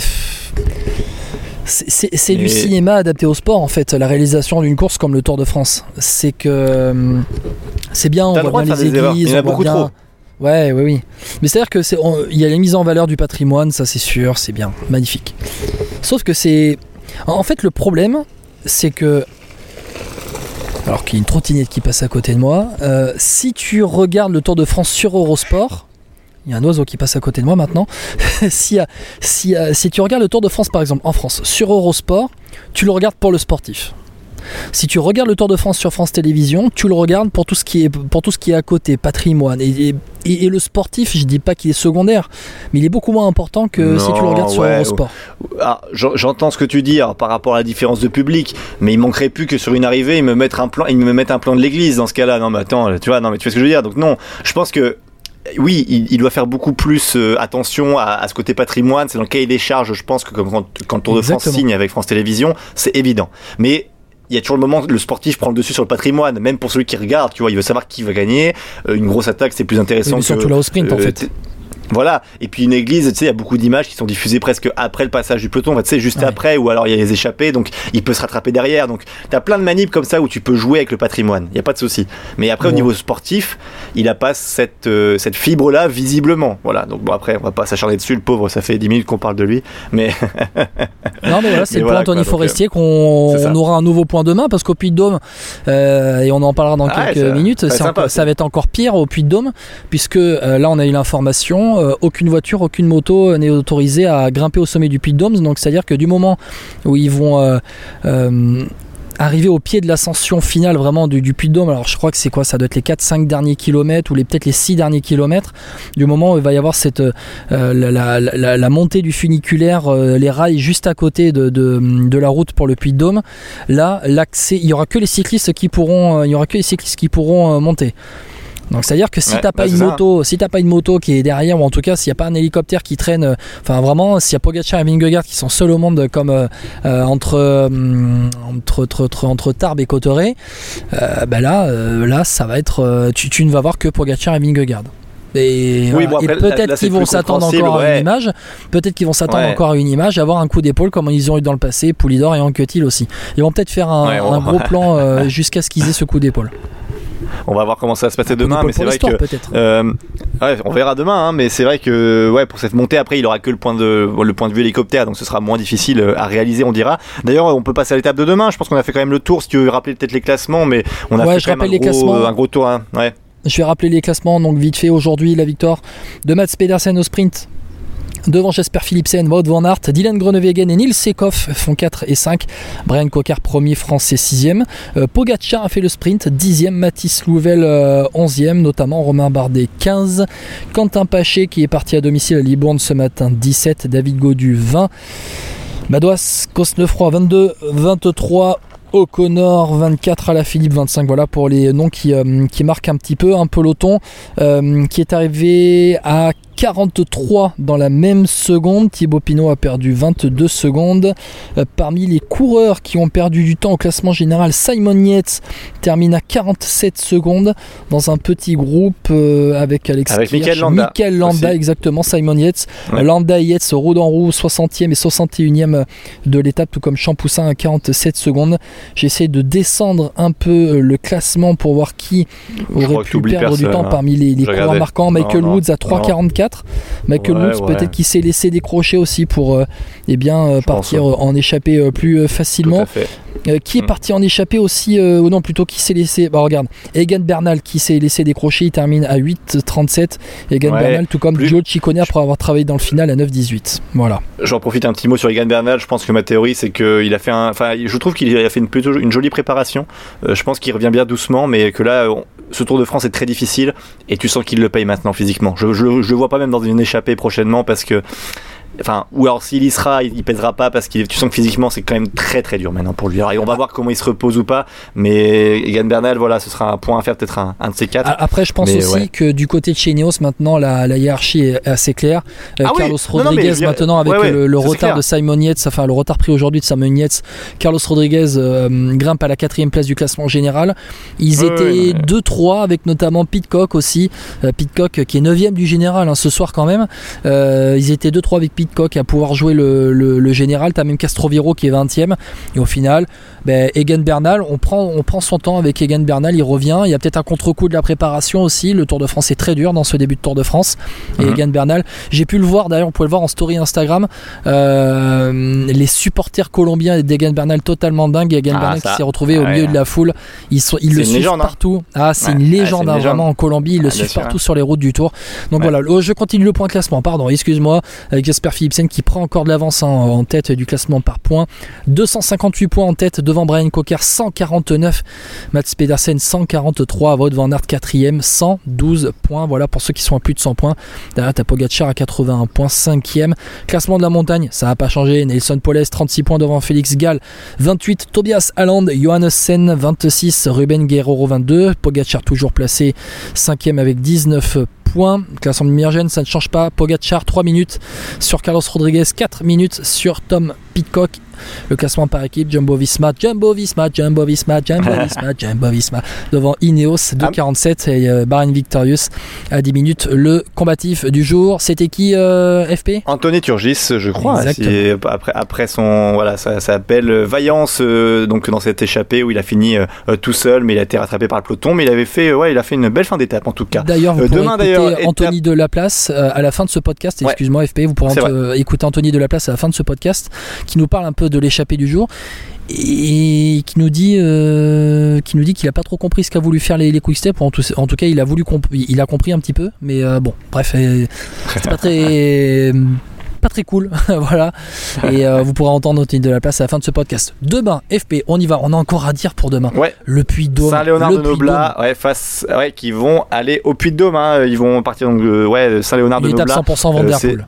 c'est du cinéma adapté au sport en fait, la réalisation d'une course comme le Tour de France. C'est que euh, c'est bien, on voit bien les églises, on voit bien. Ouais, oui, oui. Mais c'est-à-dire que c'est, il y a la mise en valeur du patrimoine, ça c'est sûr, c'est bien, magnifique. Sauf que c'est, en fait, le problème, c'est que alors qu'il y a une trottinette qui passe à côté de moi. Euh, si tu regardes le Tour de France sur Eurosport, il y a un oiseau qui passe à côté de moi maintenant. si, si, si tu regardes le Tour de France par exemple en France sur Eurosport, tu le regardes pour le sportif. Si tu regardes le Tour de France sur France Télévisions, tu le regardes pour tout ce qui est, pour tout ce qui est à côté, patrimoine. Et, et, le sportif, je dis pas qu'il est secondaire, mais il est beaucoup moins important que si tu le regardes sur Eurosport. Ah, J'entends ce que tu dis par rapport à la différence de public, mais il manquerait plus que sur une arrivée, ils me mettent un plan, ils me mettent un plan de l'église dans ce cas-là. Non, mais attends, tu vois, non, mais tu vois ce que je veux dire? Donc non, je pense que oui, il, doit faire beaucoup plus euh, attention à, ce côté patrimoine. C'est dans le cahier des charges, je pense, que comme quand, quand Tour de France signe avec France Télévisions, c'est évident. Mais il y a toujours le moment le sportif prend le dessus sur le patrimoine, même pour celui qui regarde, tu vois, il veut savoir qui va gagner. Euh, une grosse attaque, c'est plus intéressant. Mais surtout là au sprint, en euh, fait. Voilà. Et puis une église, tu sais, il y a beaucoup d'images qui sont diffusées presque après le passage du peloton, tu sais, juste après, ou alors il y a les échappées, donc il peut se rattraper derrière. Donc tu as plein de manips comme ça où tu peux jouer avec le patrimoine. Il n'y a pas de souci. Mais après, au niveau sportif, il a pas cette, euh, cette fibre-là, visiblement. Voilà. Donc bon, après, on va pas s'acharner dessus, le pauvre, ça fait 10 minutes qu'on parle de lui. Mais. non, mais voilà, c'est le point Anthony Forestier euh, qu'on aura un nouveau point demain, parce qu'au Puy de Dôme, euh, et on en parlera dans quelques minutes, ça, ça va être encore pire au Puy de Dôme, puisque là, on a eu l'information euh, aucune voiture, aucune moto n'est autorisée à grimper au sommet du Puy de Dôme. Donc c'est-à-dire que du moment où ils vont euh, euh, arriver au pied de l'ascension finale vraiment du, Puy de Dôme, alors je crois que c'est quoi Ça doit être les 4-5 derniers kilomètres ou les peut-être les 6 derniers kilomètres, du moment où il va y avoir cette, la, montée du funiculaire, les rails juste à côté de, la route pour le Puy de Dôme, là l'accès, il y aura que les cyclistes qui pourront, il y aura que les cyclistes qui pourront monter. Donc c'est à dire que si t'as pas bah, une moto, si t'as pas une moto qui est derrière ou en tout cas s'il n'y a pas un hélicoptère qui traîne, euh, enfin vraiment s'il y a Pogacar et Vingegaard qui sont seuls au monde comme euh, euh, entre, entre, entre, entre Tarbes et Cotteret, bah là là ça va être tu, ne vas voir que Pogacar et Vingegaard. Et, peut-être qu'ils vont s'attendre encore à une image, peut-être qu'ils vont s'attendre encore à une image, avoir un coup d'épaule comme ils ont eu dans le passé, Poulidor et Anquetil aussi. Ils vont peut-être faire un, un gros plan jusqu'à ce qu'ils aient ce coup d'épaule. On va voir comment ça va se passer demain, mais c'est vrai que euh, on verra demain. Hein, mais c'est vrai que ouais, pour cette montée après, il aura que le point de le point de vue hélicoptère, donc ce sera moins difficile euh, à réaliser, on dira. D'ailleurs, on peut passer à l'étape de demain. Je pense qu'on a fait quand même le tour. Si tu veux rappeler peut-être les classements, mais on a fait quand même un, gros, un gros tour. Hein, ouais. Je vais rappeler les classements. Donc vite fait aujourd'hui, la victoire de Mats Pedersen au sprint Devant Jasper Philipsen, Wout van Aert, Dylan Groenewegen et Nils Sekoff font 4 et 5. Brian Cocard premier, français 6e. Euh, Pogacar a fait le sprint 10e. Mathis Louvel 11e, euh, notamment Romain Bardet 15. Quentin Paché qui est parti à domicile à Libourne ce matin 17. David Godu 20. Madouas Cosnefroy 22, 23. O'Connor 24 à la Philippe 25 voilà pour les noms qui, euh, qui marquent un petit peu un peloton qui est arrivé à 43 dans la même seconde. Thibaut Pinot a perdu 22 secondes. Euh, parmi les coureurs qui ont perdu du temps au classement général, Simon Yates termine à 47 secondes dans un petit groupe euh, avec Alex avec Michael Landa. Landa exactement, Simon Yates. Landa et Yates roue en roue 60e et 61e de l'étape, tout comme Champoussin à 47 secondes. J'essaie de descendre un peu le classement pour voir qui aurait pu perdre du temps hein. parmi les, coureurs marquants. Michael Woods à 3,44. Michael Woods peut-être qu'il s'est laissé décrocher aussi pour euh, eh bien, euh, partir en échapper euh, plus facilement. qui est mm. parti en échappée aussi, ou non plutôt qui s'est laissé, bah regarde, Egan Bernal qui s'est laissé décrocher, il termine à 8,37. Egan Bernal tout comme Joe Ciccone pour avoir travaillé dans le final à 9,18. Voilà. J'en profite un petit mot sur Egan Bernal, je pense que ma théorie c'est qu'il a fait un, enfin je trouve qu'il a fait une, plutôt une jolie préparation, je pense qu'il revient bien doucement mais que là ce Tour de France est très difficile et tu sens qu'il le paye maintenant physiquement. Je, je, je le vois pas même dans une échappée prochainement parce que Enfin, ou alors s'il y sera, il, pèsera pas parce que tu sens que physiquement c'est quand même très très dur maintenant pour lui. Alors, et on va voir comment il se repose ou pas, mais Egan Bernal, voilà, ce sera un point à faire, peut-être un, de ces quatre. Après, je pense aussi que du côté de chez Ineos, maintenant la, hiérarchie est assez claire. Euh, ah Carlos Rodriguez, maintenant, avec le, retard de Simon Yates, enfin le retard pris aujourd'hui de Simon Yates, Carlos Rodriguez euh, grimpe à la quatrième place du classement général. Ils étaient 2-3 avec notamment Pitcock aussi. Euh, Pitcock qui est 9 du général hein, ce soir quand même. ils étaient 2-3 avec Pitcock à pouvoir jouer le, le, général. Tu as même Castroviro qui est 20ème. Et au final, ben, Egan Bernal, on prend, on prend son temps avec Egan Bernal, il revient. Il y a peut-être un contre-coup de la préparation aussi. Le Tour de France est très dur dans ce début de Tour de France. Et mhm. Egan Bernal, j'ai pu le voir d'ailleurs, on pouvait le voir en story Instagram. Euh, les supporters colombiens d'Egan Bernal totalement dingues. Egan ah, Bernal qui s'est retrouvé au ah milieu de la foule. Ils, sont, ils le suivent hein. partout. Ah, c'est une, légende, hein, vraiment en Colombie. Ils le suivent partout sur les routes du Tour. Donc voilà, je continue le point classement. Pardon, excuse-moi. Avec Jasper Philipsen qui prend encore de l'avance hein, en tête du classement par points. 258 points en tête devant Brian Cocker, 149. Mats Pedersen, 143. Wout van Aert, 4ème, 112 points. Voilà pour ceux qui sont à plus de 100 points. Derrière, t'as Pogacar à 81 points, 5ème. Classement de la montagne, ça n'a pas changé. Nelson Poles, 36 points devant Félix Gall, 28. Tobias Alland, Johannes Sen, 26. Ruben Guerrero, 22. Pogacar toujours placé 5ème avec 19 points. Classement de Mirgen, ça ne change pas. Pogacar 3 minutes sur Carlos Rodriguez, 4 minutes sur Tom Pitcock le classement par équipe, Jumbo Visma, Jumbo Visma, Jumbo Visma, Jumbo Visma, Jumbo Visma, devant Ineos 2,47 et euh, Bahrain Victorious à 10 minutes. Le combatif du jour, c'était qui euh, FP Anthony Turgis, je crois. après, après son, voilà, s'appelle Vaillance, euh, donc dans cette échappée où il a fini tout seul, mais il a été rattrapé par le peloton, mais il avait fait, ouais, il a fait une belle fin d'étape en tout cas. D'ailleurs, vous demain d'ailleurs Anthony de la place à la fin de ce podcast. Excuse-moi FP, vous pourrez écouter Anthony de la place à la fin de ce podcast qui nous parle un peu de l'échappée du jour et qui nous dit euh, qui nous dit qu'il a pas trop compris ce qu'a voulu faire les, les quick en tout, en tout cas il a voulu il a compris un petit peu mais euh, bon bref euh, c'est pas très pas très cool voilà. Et vous pourrez entendre notre de la place à la fin de ce podcast. Demain FP on y va. On a encore à dire pour demain. Ouais. Le Puy de Dôme Saint-Léonard de Noblat ouais face ouais qui vont aller au Puy de Dôme hein. ils vont partir donc ouais Saint-Léonard de Noblat. 100% Vanderpool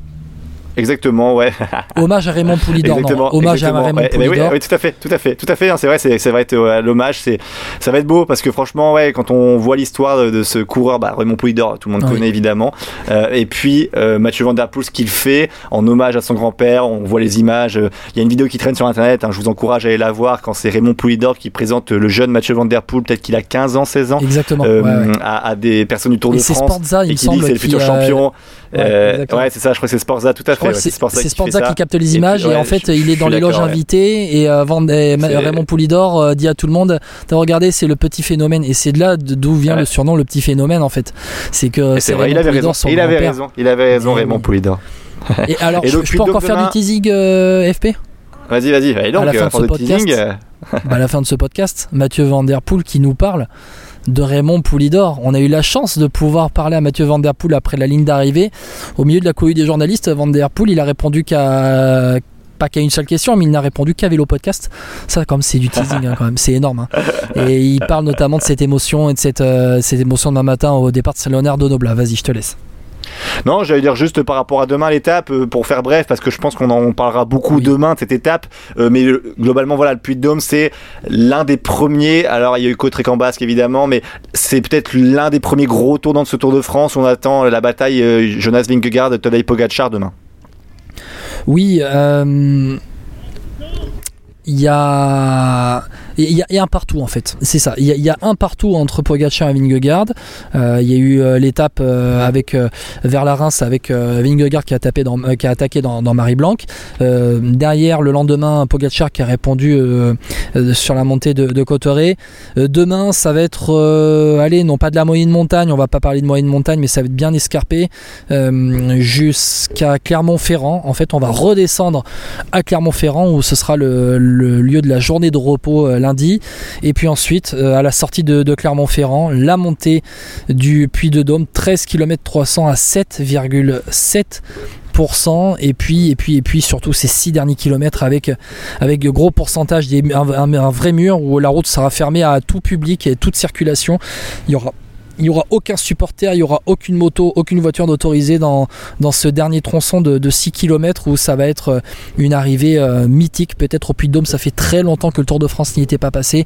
Exactement, ouais. Hommage à Raymond Poulidor. Exactement, Hommage à Raymond Poulidor. Oui, tout à fait, tout à fait, tout à fait. Hein, c'est vrai, ça va être l'hommage, c'est, ça va être beau parce que franchement, ouais, quand on voit l'histoire de, ce coureur, bah, Raymond Poulidor, tout le monde connaît évidemment. Euh, et puis euh, Mathieu Van Der Poel, ce qu'il fait en hommage à son grand-père, on voit les images. Il y a une vidéo qui traîne sur internet. Hein, je vous encourage à aller la voir quand c'est Raymond Poulidor qui présente le jeune Mathieu Van Der Poel, peut-être qu'il a 15 ans, 16 ans, Exactement, euh, à, des personnes du Tour de France Sportza, il et qui dit c'est le futur champion. Ouais, c'est ça, je crois que c'est Sportza, tout à fait. C'est Sporza qui capte les images et, en fait il est dans les loges invités et avant Raymond Poulidor euh, dit à tout le monde t'as regardé c'est le petit phénomène. Et c'est de là d'où vient le surnom le petit phénomène en fait. C'est que c'est vrai il avait raison. il avait raison. Il avait raison Raymond Poulidor. Et alors je, peux encore faire du teasing euh, FP Vas-y, vas-y, à la fin de ce podcast, bah, à la fin de ce podcast, Mathieu Van Der Poel qui nous parle de Raymond Poulidor. On a eu la chance de pouvoir parler à Mathieu Van Der Poel après la ligne d'arrivée. Au milieu de la cohue des journalistes, Van Der Poel, il a répondu qu'à pas qu'à une seule question, mais il n'a répondu qu'à Vélo Podcast. Ça, comme c'est du teasing, hein, quand même, c'est énorme. Hein. Et il parle notamment de cette émotion et de cette, euh, émotion d'un matin au départ de Salonnaire d'Onobla. Vas-y, je te laisse. Non, j'allais dire juste par rapport à demain l'étape, euh, pour faire bref, parce que je pense qu'on en parlera beaucoup demain de cette étape. Euh, mais globalement, voilà, le Puy de Dôme, c'est l'un des premiers. Alors, il y a eu Cotrec en Basque évidemment, mais c'est peut-être l'un des premiers gros tours dans ce Tour de France. On attend la bataille euh, Jonas Vingegaard, Tadej Pogacar demain. Oui. Il y a il y, a un partout en fait. C'est ça. Il y, a un partout entre Pogacar et Vingegaard. Euh, il y a eu euh, l'étape euh, avec vers la Reims avec Vingegaard qui a tapé dans, qui a attaqué dans, Marie Blanc. derrière le lendemain Pogacar qui a répondu sur la montée de, de Cotteret. demain ça va être allez non pas de la moyenne montagne. On va pas parler de moyenne montagne mais ça va être bien escarpé jusqu'à Clermont-Ferrand. En fait on va redescendre à Clermont-Ferrand où ce sera le, le lieu de la journée de repos Et puis ensuite, euh, à la sortie de, Clermont-Ferrand, la montée du Puy de Dôme, 13 km 300 à 7,7% et puis et puis et puis surtout ces six derniers kilomètres avec avec gros pourcentage des, un, vrai mur où la route sera fermée à tout public et toute circulation. Il y aura il n'y aura aucun supporter, il n'y aura aucune moto, aucune voiture d'autorisée dans, ce dernier tronçon de, 6 km où ça va être euh, une arrivée euh, mythique. Peut-être au Puy de Dôme, ça fait très longtemps que le Tour de France n'y était pas passé.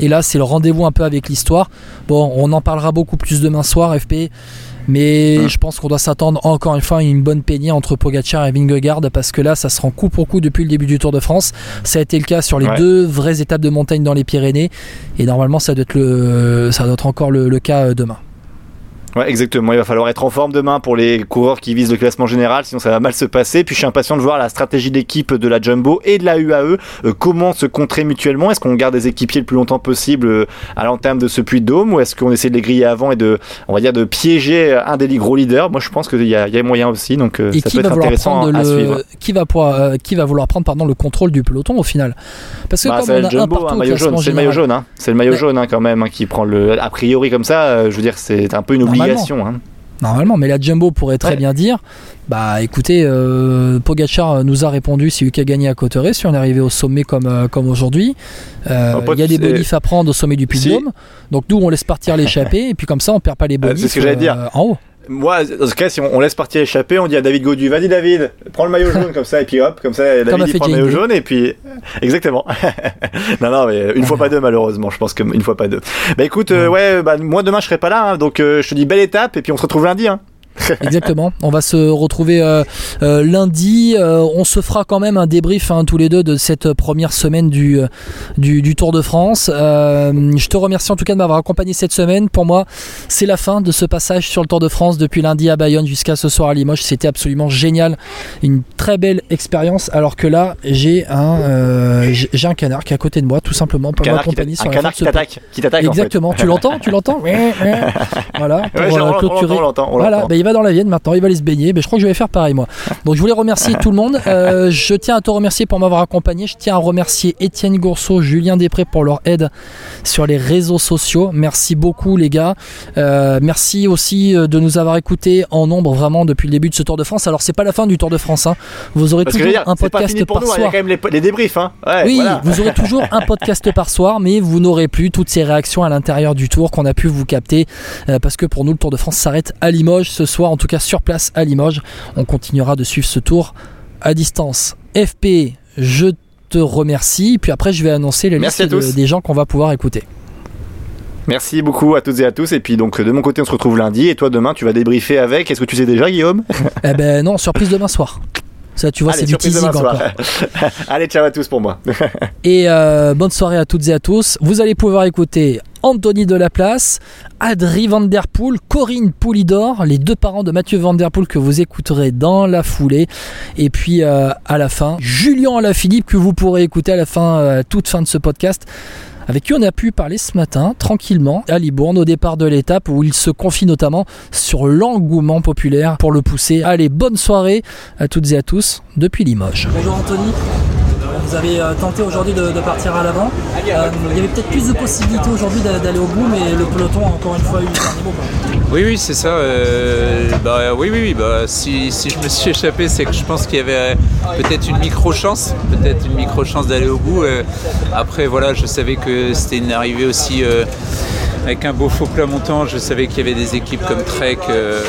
Et là, c'est le rendez-vous un peu avec l'histoire. Bon, on en parlera beaucoup plus demain soir, FP. Mais hein. je pense qu'on doit s'attendre encore une fois à une bonne peignée entre Pogacar et Vingegaard parce que là, ça se rend coup pour coup depuis le début du Tour de France. Ça a été le cas sur les deux vraies étapes de montagne dans les Pyrénées et normalement, ça doit être, le, ça doit être encore le, cas euh, demain. Ouais, exactement. Il va falloir être en forme demain pour les coureurs qui visent le classement général, sinon ça va mal se passer. Puis je suis impatient de voir la stratégie d'équipe de la Jumbo et de la UAE. Euh, comment se contrer mutuellement Est-ce qu'on garde des équipiers le plus longtemps possible euh, à l'entame de ce puits de dôme ou est-ce qu'on essaie de les griller avant et de, on va dire, de piéger un des gros leaders? Moi, je pense qu'il y, a, y a moyen aussi, donc euh, ça peut être intéressant à, suivre. Qui va, pouvoir, qui va vouloir prendre pardon, le contrôle du peloton au final? Parce que bah, comme on a Jumbo, un partout, maillot jaune, c'est le maillot jaune, hein. c'est le maillot jaune hein, quand même hein, qui prend le. A priori comme ça, je veux dire, c'est un peu une obligation. Hein normalement. Mais la Jumbo pourrait très bien dire bah écoutez, euh, Pogachar nous a répondu qui a gagné à Cotteret, si on est arrivé au sommet comme, euh, comme aujourd'hui. Euh, il y a des bonifs à prendre au sommet du Puy de Donc nous, on laisse partir l'échappée et puis comme ça, on perd pas les bonifs ce que dire. en haut. Moi, dans ce cas, si on, laisse partir échapper, on dit à David Godu, vas-y David, prends le maillot jaune comme ça, et puis hop, comme ça, David il prend le maillot jaune, et puis exactement. non, non, mais une fois pas deux malheureusement. Je pense qu'une fois pas deux. Bah écoute, euh, ouais, bah moi demain je serai pas là, hein, donc euh, je te dis belle étape, et puis on se retrouve lundi. Hein. Exactement. On va se retrouver euh, euh, lundi. Euh, on se fera quand même un débrief hein, tous les deux de cette première semaine du, du, Tour de France. je te remercie en tout cas de m'avoir accompagné cette semaine. Pour moi, c'est la fin de ce passage sur le Tour de France depuis lundi à Bayonne jusqu'à ce soir à Limoges. C'était absolument génial. Une très belle expérience. Alors que là, j'ai un, j'ai un canard qui est à côté de moi, tout simplement pour m'accompagner sur un canard qui t'attaque. Exactement. Tu l'entends? Tu l'entends? Voilà. Pour clôturer. voilà il va dans la Vienne maintenant, il va aller se baigner. Mais je crois que je vais faire pareil moi. Donc je voulais remercier tout le monde. Euh, je tiens à te remercier pour m'avoir accompagné. Je tiens à remercier Étienne Gourceau, Julien Després pour leur aide sur les réseaux sociaux. Merci beaucoup les gars. Euh, merci aussi euh, de nous avoir écoutés en nombre vraiment depuis le début de ce Tour de France. Alors c'est pas la fin du Tour de France. Hein. Vous aurez toujours un podcast par soir. Il y a quand même les, débriefs. Hein. oui, vous aurez toujours un podcast par soir, mais vous n'aurez plus toutes ces réactions à l'intérieur du Tour qu'on a pu vous capter parce que pour nous le Tour de France s'arrête à Limoges ce soir, en tout cas sur place à Limoges. On continuera de suivre ce tour à distance. FP, je te remercie. Puis après, je vais annoncer les listes des gens qu'on va pouvoir écouter. Merci beaucoup à toutes et à tous. Et puis donc de mon côté, on se retrouve lundi. Et toi, demain, tu vas débriefer avec. Est-ce que tu sais déjà, Guillaume? Eh ben non, surprise demain soir. Ça, tu vois, c'est du teasing encore. Allez, ciao à tous pour moi. et euh, bonne soirée à toutes et à tous. Vous allez pouvoir écouter Anthony Delaplace, Adri Van Der Poel, Corinne Poulidor, les deux parents de Mathieu Van Der Poel que vous écouterez dans la foulée. Et puis euh, à la fin, Julien Alaphilippe que vous pourrez écouter à la fin, euh, toute fin de ce podcast avec qui on a pu parler ce matin tranquillement à Libourne au départ de l'étape où il se confie notamment sur l'engouement populaire pour le pousser. Allez, bonne soirée à toutes et à tous depuis Limoges. Bonjour Anthony. Vous avez euh, tenté aujourd'hui de, partir à l'avant. Euh, il y avait peut-être plus de possibilités aujourd'hui d'aller au bout, mais le peloton a encore une fois eu le mot. Oui, oui, c'est ça. Euh, bah, oui, oui, bah, si, je me suis échappé, c'est que je pense qu'il y avait peut-être une micro-chance, peut-être une micro-chance d'aller au bout. après, voilà, je savais que c'était une arrivée aussi avec un beau faux plat montant. Je savais qu'il y avait des équipes comme Trek, euh,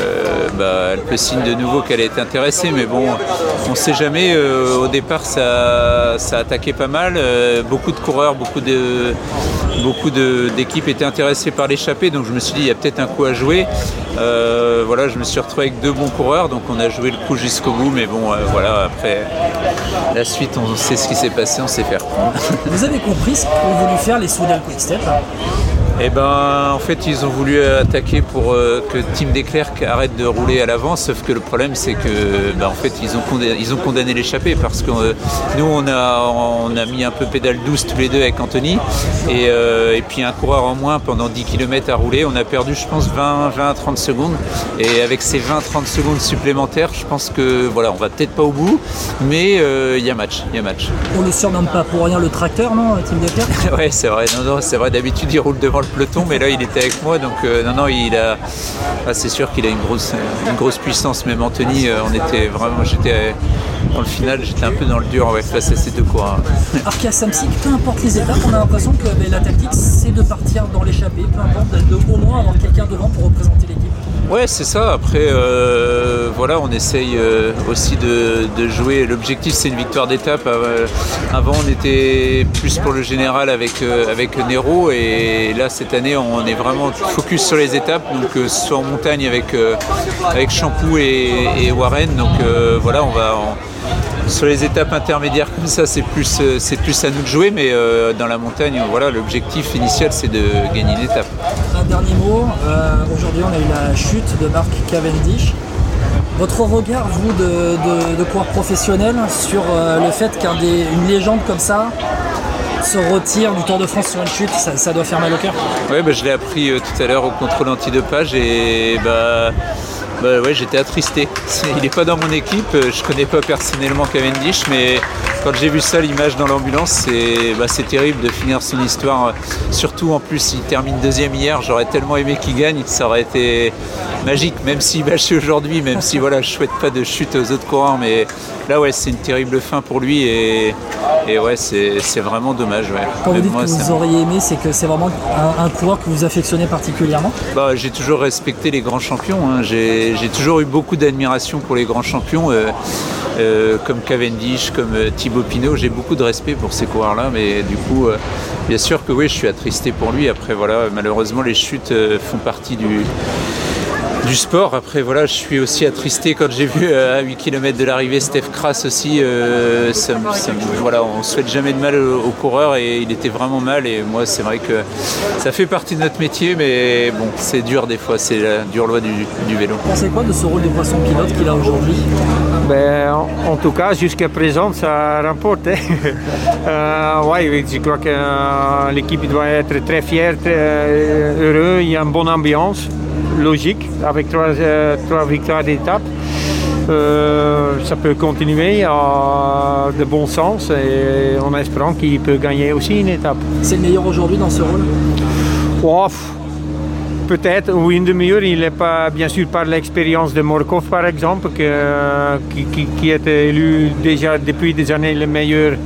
bah, signe de nouveau qu'elle était intéressée, mais bon, on ne sait jamais. Euh, au départ, ça, ça attaquait pas mal. Euh, beaucoup de coureurs, beaucoup de beaucoup d'équipes étaient intéressées par l'échappée, donc je me suis dit il y a peut-être un coup à jouer. Euh, voilà, je me suis retrouvé avec deux bons coureurs, donc on a joué le coup jusqu'au bout, mais bon, voilà, après la suite, on sait ce qui s'est passé, on sait faire prendre. Vous avez compris ce qu'ont voulu faire les Soudal Quickstep hein eh ben, en fait, ils ont voulu attaquer pour euh, que Tim Declerc arrête de rouler à l'avant, sauf que le problème, c'est que, ben, en fait, ils ont condamné, ils ont condamné l'échappée parce que euh, nous, on a, on a mis un peu pédale douce tous les deux avec Anthony, et, euh, et, puis un coureur en moins pendant 10 km à rouler. On a perdu, je pense, 20, 20 à 30 secondes, et avec ces 20-30 secondes supplémentaires, je pense que, voilà, on va peut-être pas au bout, mais il y a match, il y a match. On le surnomme pas pour rien le tracteur, non, Tim Declerc Ouais, c'est vrai. Non, non, c'est vrai. D'habitude, il roule devant peloton, mais là il était avec moi, donc euh, non, non, il a. Ah, c'est sûr qu'il a une grosse, une grosse puissance. Même Anthony, euh, on était vraiment, j'étais dans le final, j'étais un peu dans le dur face à ces deux coureurs. Arkia Samsic, peu importe les étapes, on a l'impression que ben, la tactique c'est de partir dans l'échappée, peu importe, de au moins avoir quelqu'un devant pour représenter l'équipe. Ouais, c'est ça. Après, euh, voilà, on essaye euh, aussi de, jouer. L'objectif, c'est une victoire d'étape. Euh, avant, on était plus pour le général avec, avec Nero. Et là, cette année, on est vraiment focus sur les étapes. Donc, soit en montagne avec, avec Champou et, Warren. Donc, voilà, on va. sur les étapes intermédiaires comme ça, c'est plus, c'est plus à nous de jouer, mais dans la montagne, voilà, l'objectif initial, c'est de gagner une étape. Dernier mot. Euh, aujourd'hui, on a eu la chute de Mark Cavendish. Votre regard, vous, de, coureur professionnel, sur euh, le fait qu'une légende comme ça se retire du Tour de France sur une chute, ça, doit faire mal au cœur Oui, bah, je l'ai appris euh, tout à l'heure au contrôle antidopage et bah, bah ouais, j'étais attristé. Il n'est pas dans mon équipe, je connais pas personnellement Cavendish, mais quand j'ai vu ça, l'image dans l'ambulance, c'est bah, terrible de finir son histoire. Surtout en plus, il termine deuxième hier. J'aurais tellement aimé qu'il gagne, ça aurait été magique, même s'il bâchait aujourd'hui, même si voilà, je souhaite pas de chute aux autres coureurs, mais là ouais, c'est une terrible fin pour lui et, et ouais, c'est vraiment dommage. Ouais. Quand vous dites que vous auriez aimé, c'est que c'est vraiment un, coureur que vous affectionnez particulièrement? Bah, J'ai toujours respecté les grands champions. Hein. J'ai toujours eu beaucoup d'admiration pour les grands champions. Euh, euh, comme Cavendish, comme euh, Thibaut Pinot. J'ai beaucoup de respect pour ces coureurs-là, mais du coup, bien sûr que oui, je suis attristé pour lui. Après, voilà, malheureusement, les chutes font partie du, du sport. Après, voilà, je suis aussi attristé quand j'ai vu à 8 km de l'arrivée Steph Kras aussi. voilà, on ne souhaite jamais de mal aux, coureurs et il était vraiment mal. Et moi, c'est vrai que ça fait partie de notre métier, mais bon, c'est dur des fois, c'est la dure loi du, du vélo. Vous pensez quoi de ce rôle de poisson pilote qu'il a aujourd'hui? Ben, en, tout cas, jusqu'à présent, ça remporte. Hein. euh, ouais, je crois que euh, l'équipe doit être très fière, très euh, heureux. Il y a une bonne ambiance, logique, avec trois, euh, trois victoires d'étape. ça peut continuer de bon sens et en espérant qu'il peut gagner aussi une étape. C'est le meilleur aujourd'hui dans ce rôle? Peut-être, ou une demi-heure, il n'est pas, bien sûr, par l'expérience de Morkov, par exemple, qui, qui, était élu déjà depuis des années le meilleur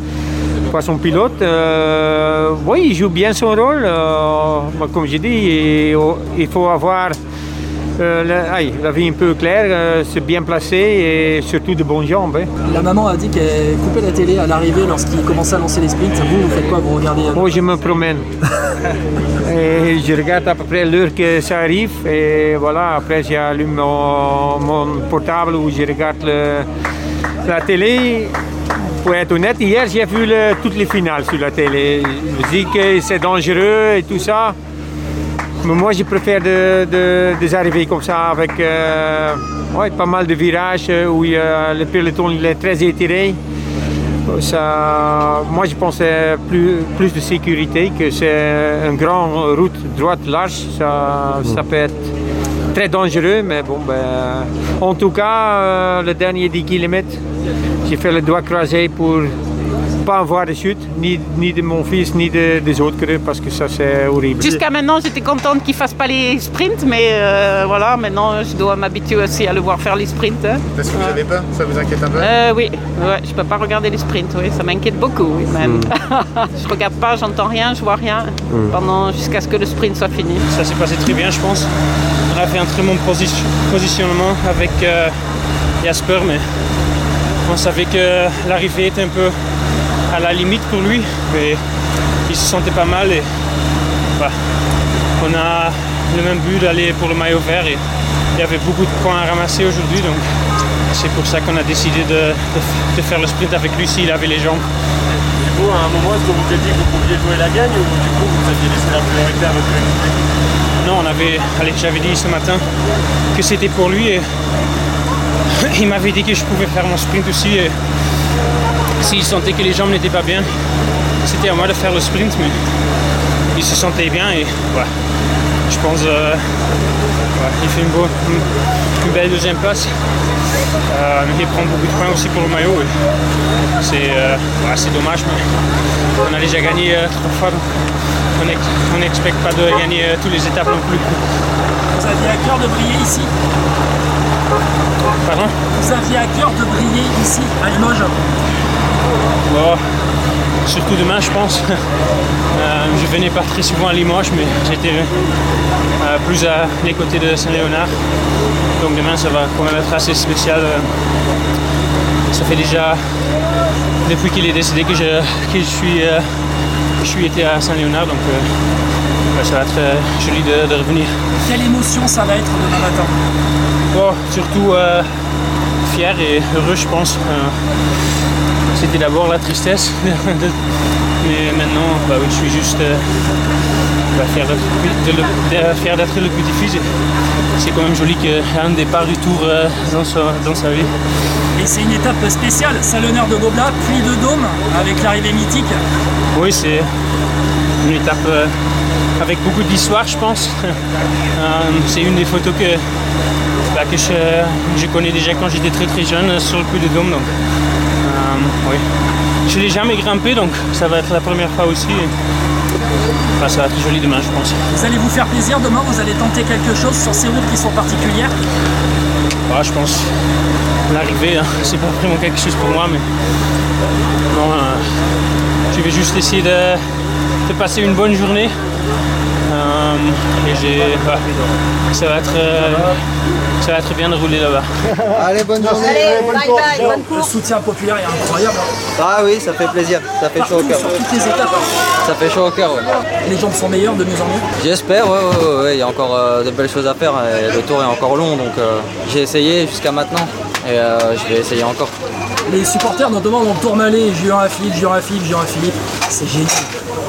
poisson pilote. Euh, oui, il joue bien son rôle. Euh, comme j'ai dit, il faut avoir euh, la, vie un peu claire, euh, c'est bien placé et surtout de bonnes jambes. Hein. La maman a dit qu'elle coupait la télé à l'arrivée lorsqu'il commençait à lancer les sprints. Vous, vous faites quoi Vous regardez Moi, oh, je me promène. et je regarde à peu près l'heure que ça arrive. Et voilà, après, j'allume mon, mon, portable où je regarde la télé. Pour être honnête, hier, j'ai vu toutes les finales sur la télé. Je me dis que c'est dangereux et tout ça. Mais moi, je préfère de, des arrivées comme ça avec euh, pas mal de virages euh, où le peloton il est très étiré. Ça, moi, je pensais plus, plus de sécurité, que c'est une grande route droite large. Ça, ça peut être très dangereux, mais bon, ben, en tout cas, euh, le dernier 10 km, j'ai fait le doigt croisé pour pas avoir de chute, ni, ni de mon fils, ni de, des autres creux, parce que ça c'est horrible. Jusqu'à maintenant, j'étais contente qu'il fasse pas les sprints, mais euh, voilà, maintenant je dois m'habituer aussi à le voir faire les sprints. Hein. Est-ce que vous avez peur Ça vous inquiète un peu? Euh, Oui, ouais, je peux pas regarder les sprints, oui, ça m'inquiète beaucoup, même. Hmm. je regarde pas, j'entends rien, je vois rien, hmm. pendant jusqu'à ce que le sprint soit fini. Ça s'est passé très bien, je pense. On a fait un très bon positionnement avec euh, Jasper, mais on savait que l'arrivée était un peu à la limite pour lui, mais il se sentait pas mal et bah, on a le même but d'aller pour le maillot vert et il y avait beaucoup de points à ramasser aujourd'hui donc c'est pour ça qu'on a décidé de, faire le sprint avec lui s'il avait les jambes. À un moment, est-ce que vous êtes dit que vous pouviez jouer la gagne ou du coup vous aviez laissé la priorité à votre équipe Non, on avait, allez, j'avais dit ce matin que c'était pour lui et il m'avait dit que je pouvais faire mon sprint aussi et s'il sentait que les jambes n'étaient pas bien, c'était à moi de faire le sprint, mais il se sentait bien et je pense euh, il fait une, belle deuxième place. Euh, il prend beaucoup de points aussi pour le maillot. Euh, c'est dommage, mais on a déjà gagné trois fois. On n'expecte pas de gagner toutes les étapes non plus. Vous aviez à cœur de briller ici Pardon? Vous aviez à cœur de briller ici, à Limoges surtout demain, je pense. Euh, je venais pas très souvent à Limoges, mais j'étais euh, plus à les côtés de Saint-Léonard. Donc demain, ça va quand même être assez spécial. Euh, ça fait déjà depuis qu'il est décédé que je, suis, je suis été à Saint-Léonard, donc ça va être joli de, revenir. Quelle émotion ça va être demain matin? Surtout fier et heureux, je pense. C'était d'abord la tristesse, mais maintenant, bah je suis juste, euh, bah, fier d'être de le- d'être le petit-fils. C'est quand même joli qu'un départ du tour euh, dans, sa, dans sa vie. Et c'est une étape spéciale, Salonneur de Goblat, puis de Dôme, avec l'arrivée mythique. Oui, c'est une étape euh, avec beaucoup d'histoire, je pense. Euh, c'est une des photos que, bah, que je, je connais déjà quand j'étais très très jeune euh, sur le coup de Dôme. Donc, euh, oui. Je l'ai jamais grimpé, donc ça va être la première fois aussi. Enfin, ça va être joli demain, je pense. Vous allez vous faire plaisir demain, vous allez tenter quelque chose sur ces routes qui sont particulières? Ouais, je pense l'arrivée, hein, c'est pas vraiment quelque chose pour moi, mais non, euh, je vais juste essayer de, de passer une bonne journée. Euh, et j'ai, ouais, ça va être, euh, ça va être bien de rouler là-bas. Allez, bonne journée. Allez, bye bye, bonne Le course. soutien populaire est incroyable. Ah oui, ça fait plaisir. Ça fait chaud au cœur. sur toutes les étapes. Ça fait chaud au cœur, ouais. Les jambes sont meilleures de mieux en mieux. J'espère, ouais, ouais, ouais, ouais, il y a encore euh, de belles choses à faire. et le tour est encore long, donc euh, j'ai essayé jusqu'à maintenant et euh, je vais essayer encore. Les supporters notamment dans le Tourmalet, Julien Philippe, Julien Philippe, Julien Philippe, c'est génial.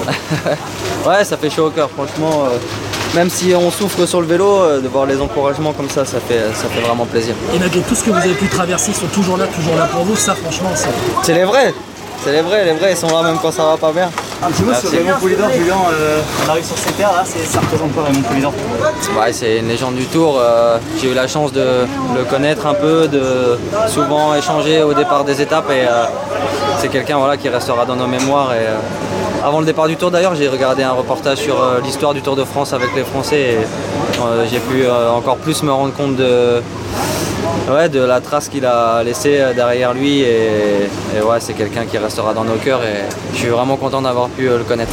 Ouais, ça fait chaud au cœur, franchement. euh, même si on souffre sur le vélo, euh, de voir les encouragements comme ça, ça fait, ça fait vraiment plaisir. Et malgré tout ce que vous avez pu traverser, ils sont toujours là, toujours là pour vous. Ça, franchement, c'est. C'est les vrais, c'est les vrais, les vrais, ils sont là même quand ça va pas bien. Un petit mot sur Raymond Poulidor, Julien, euh, on arrive sur ces terres là, c'est- ça représente quoi Raymond Poulidor Ouais, c'est une légende du tour. euh, J'ai eu la chance de le connaître un peu, de souvent échanger au départ des étapes et euh, c'est quelqu'un voilà, qui restera dans nos mémoires. Et, euh, avant le départ du tour d'ailleurs, j'ai regardé un reportage sur euh, l'histoire du Tour de France avec les Français et euh, j'ai pu euh, encore plus me rendre compte de, ouais, de la trace qu'il a laissée derrière lui et, et ouais, c'est quelqu'un qui restera dans nos cœurs et je suis vraiment content d'avoir pu le connaître.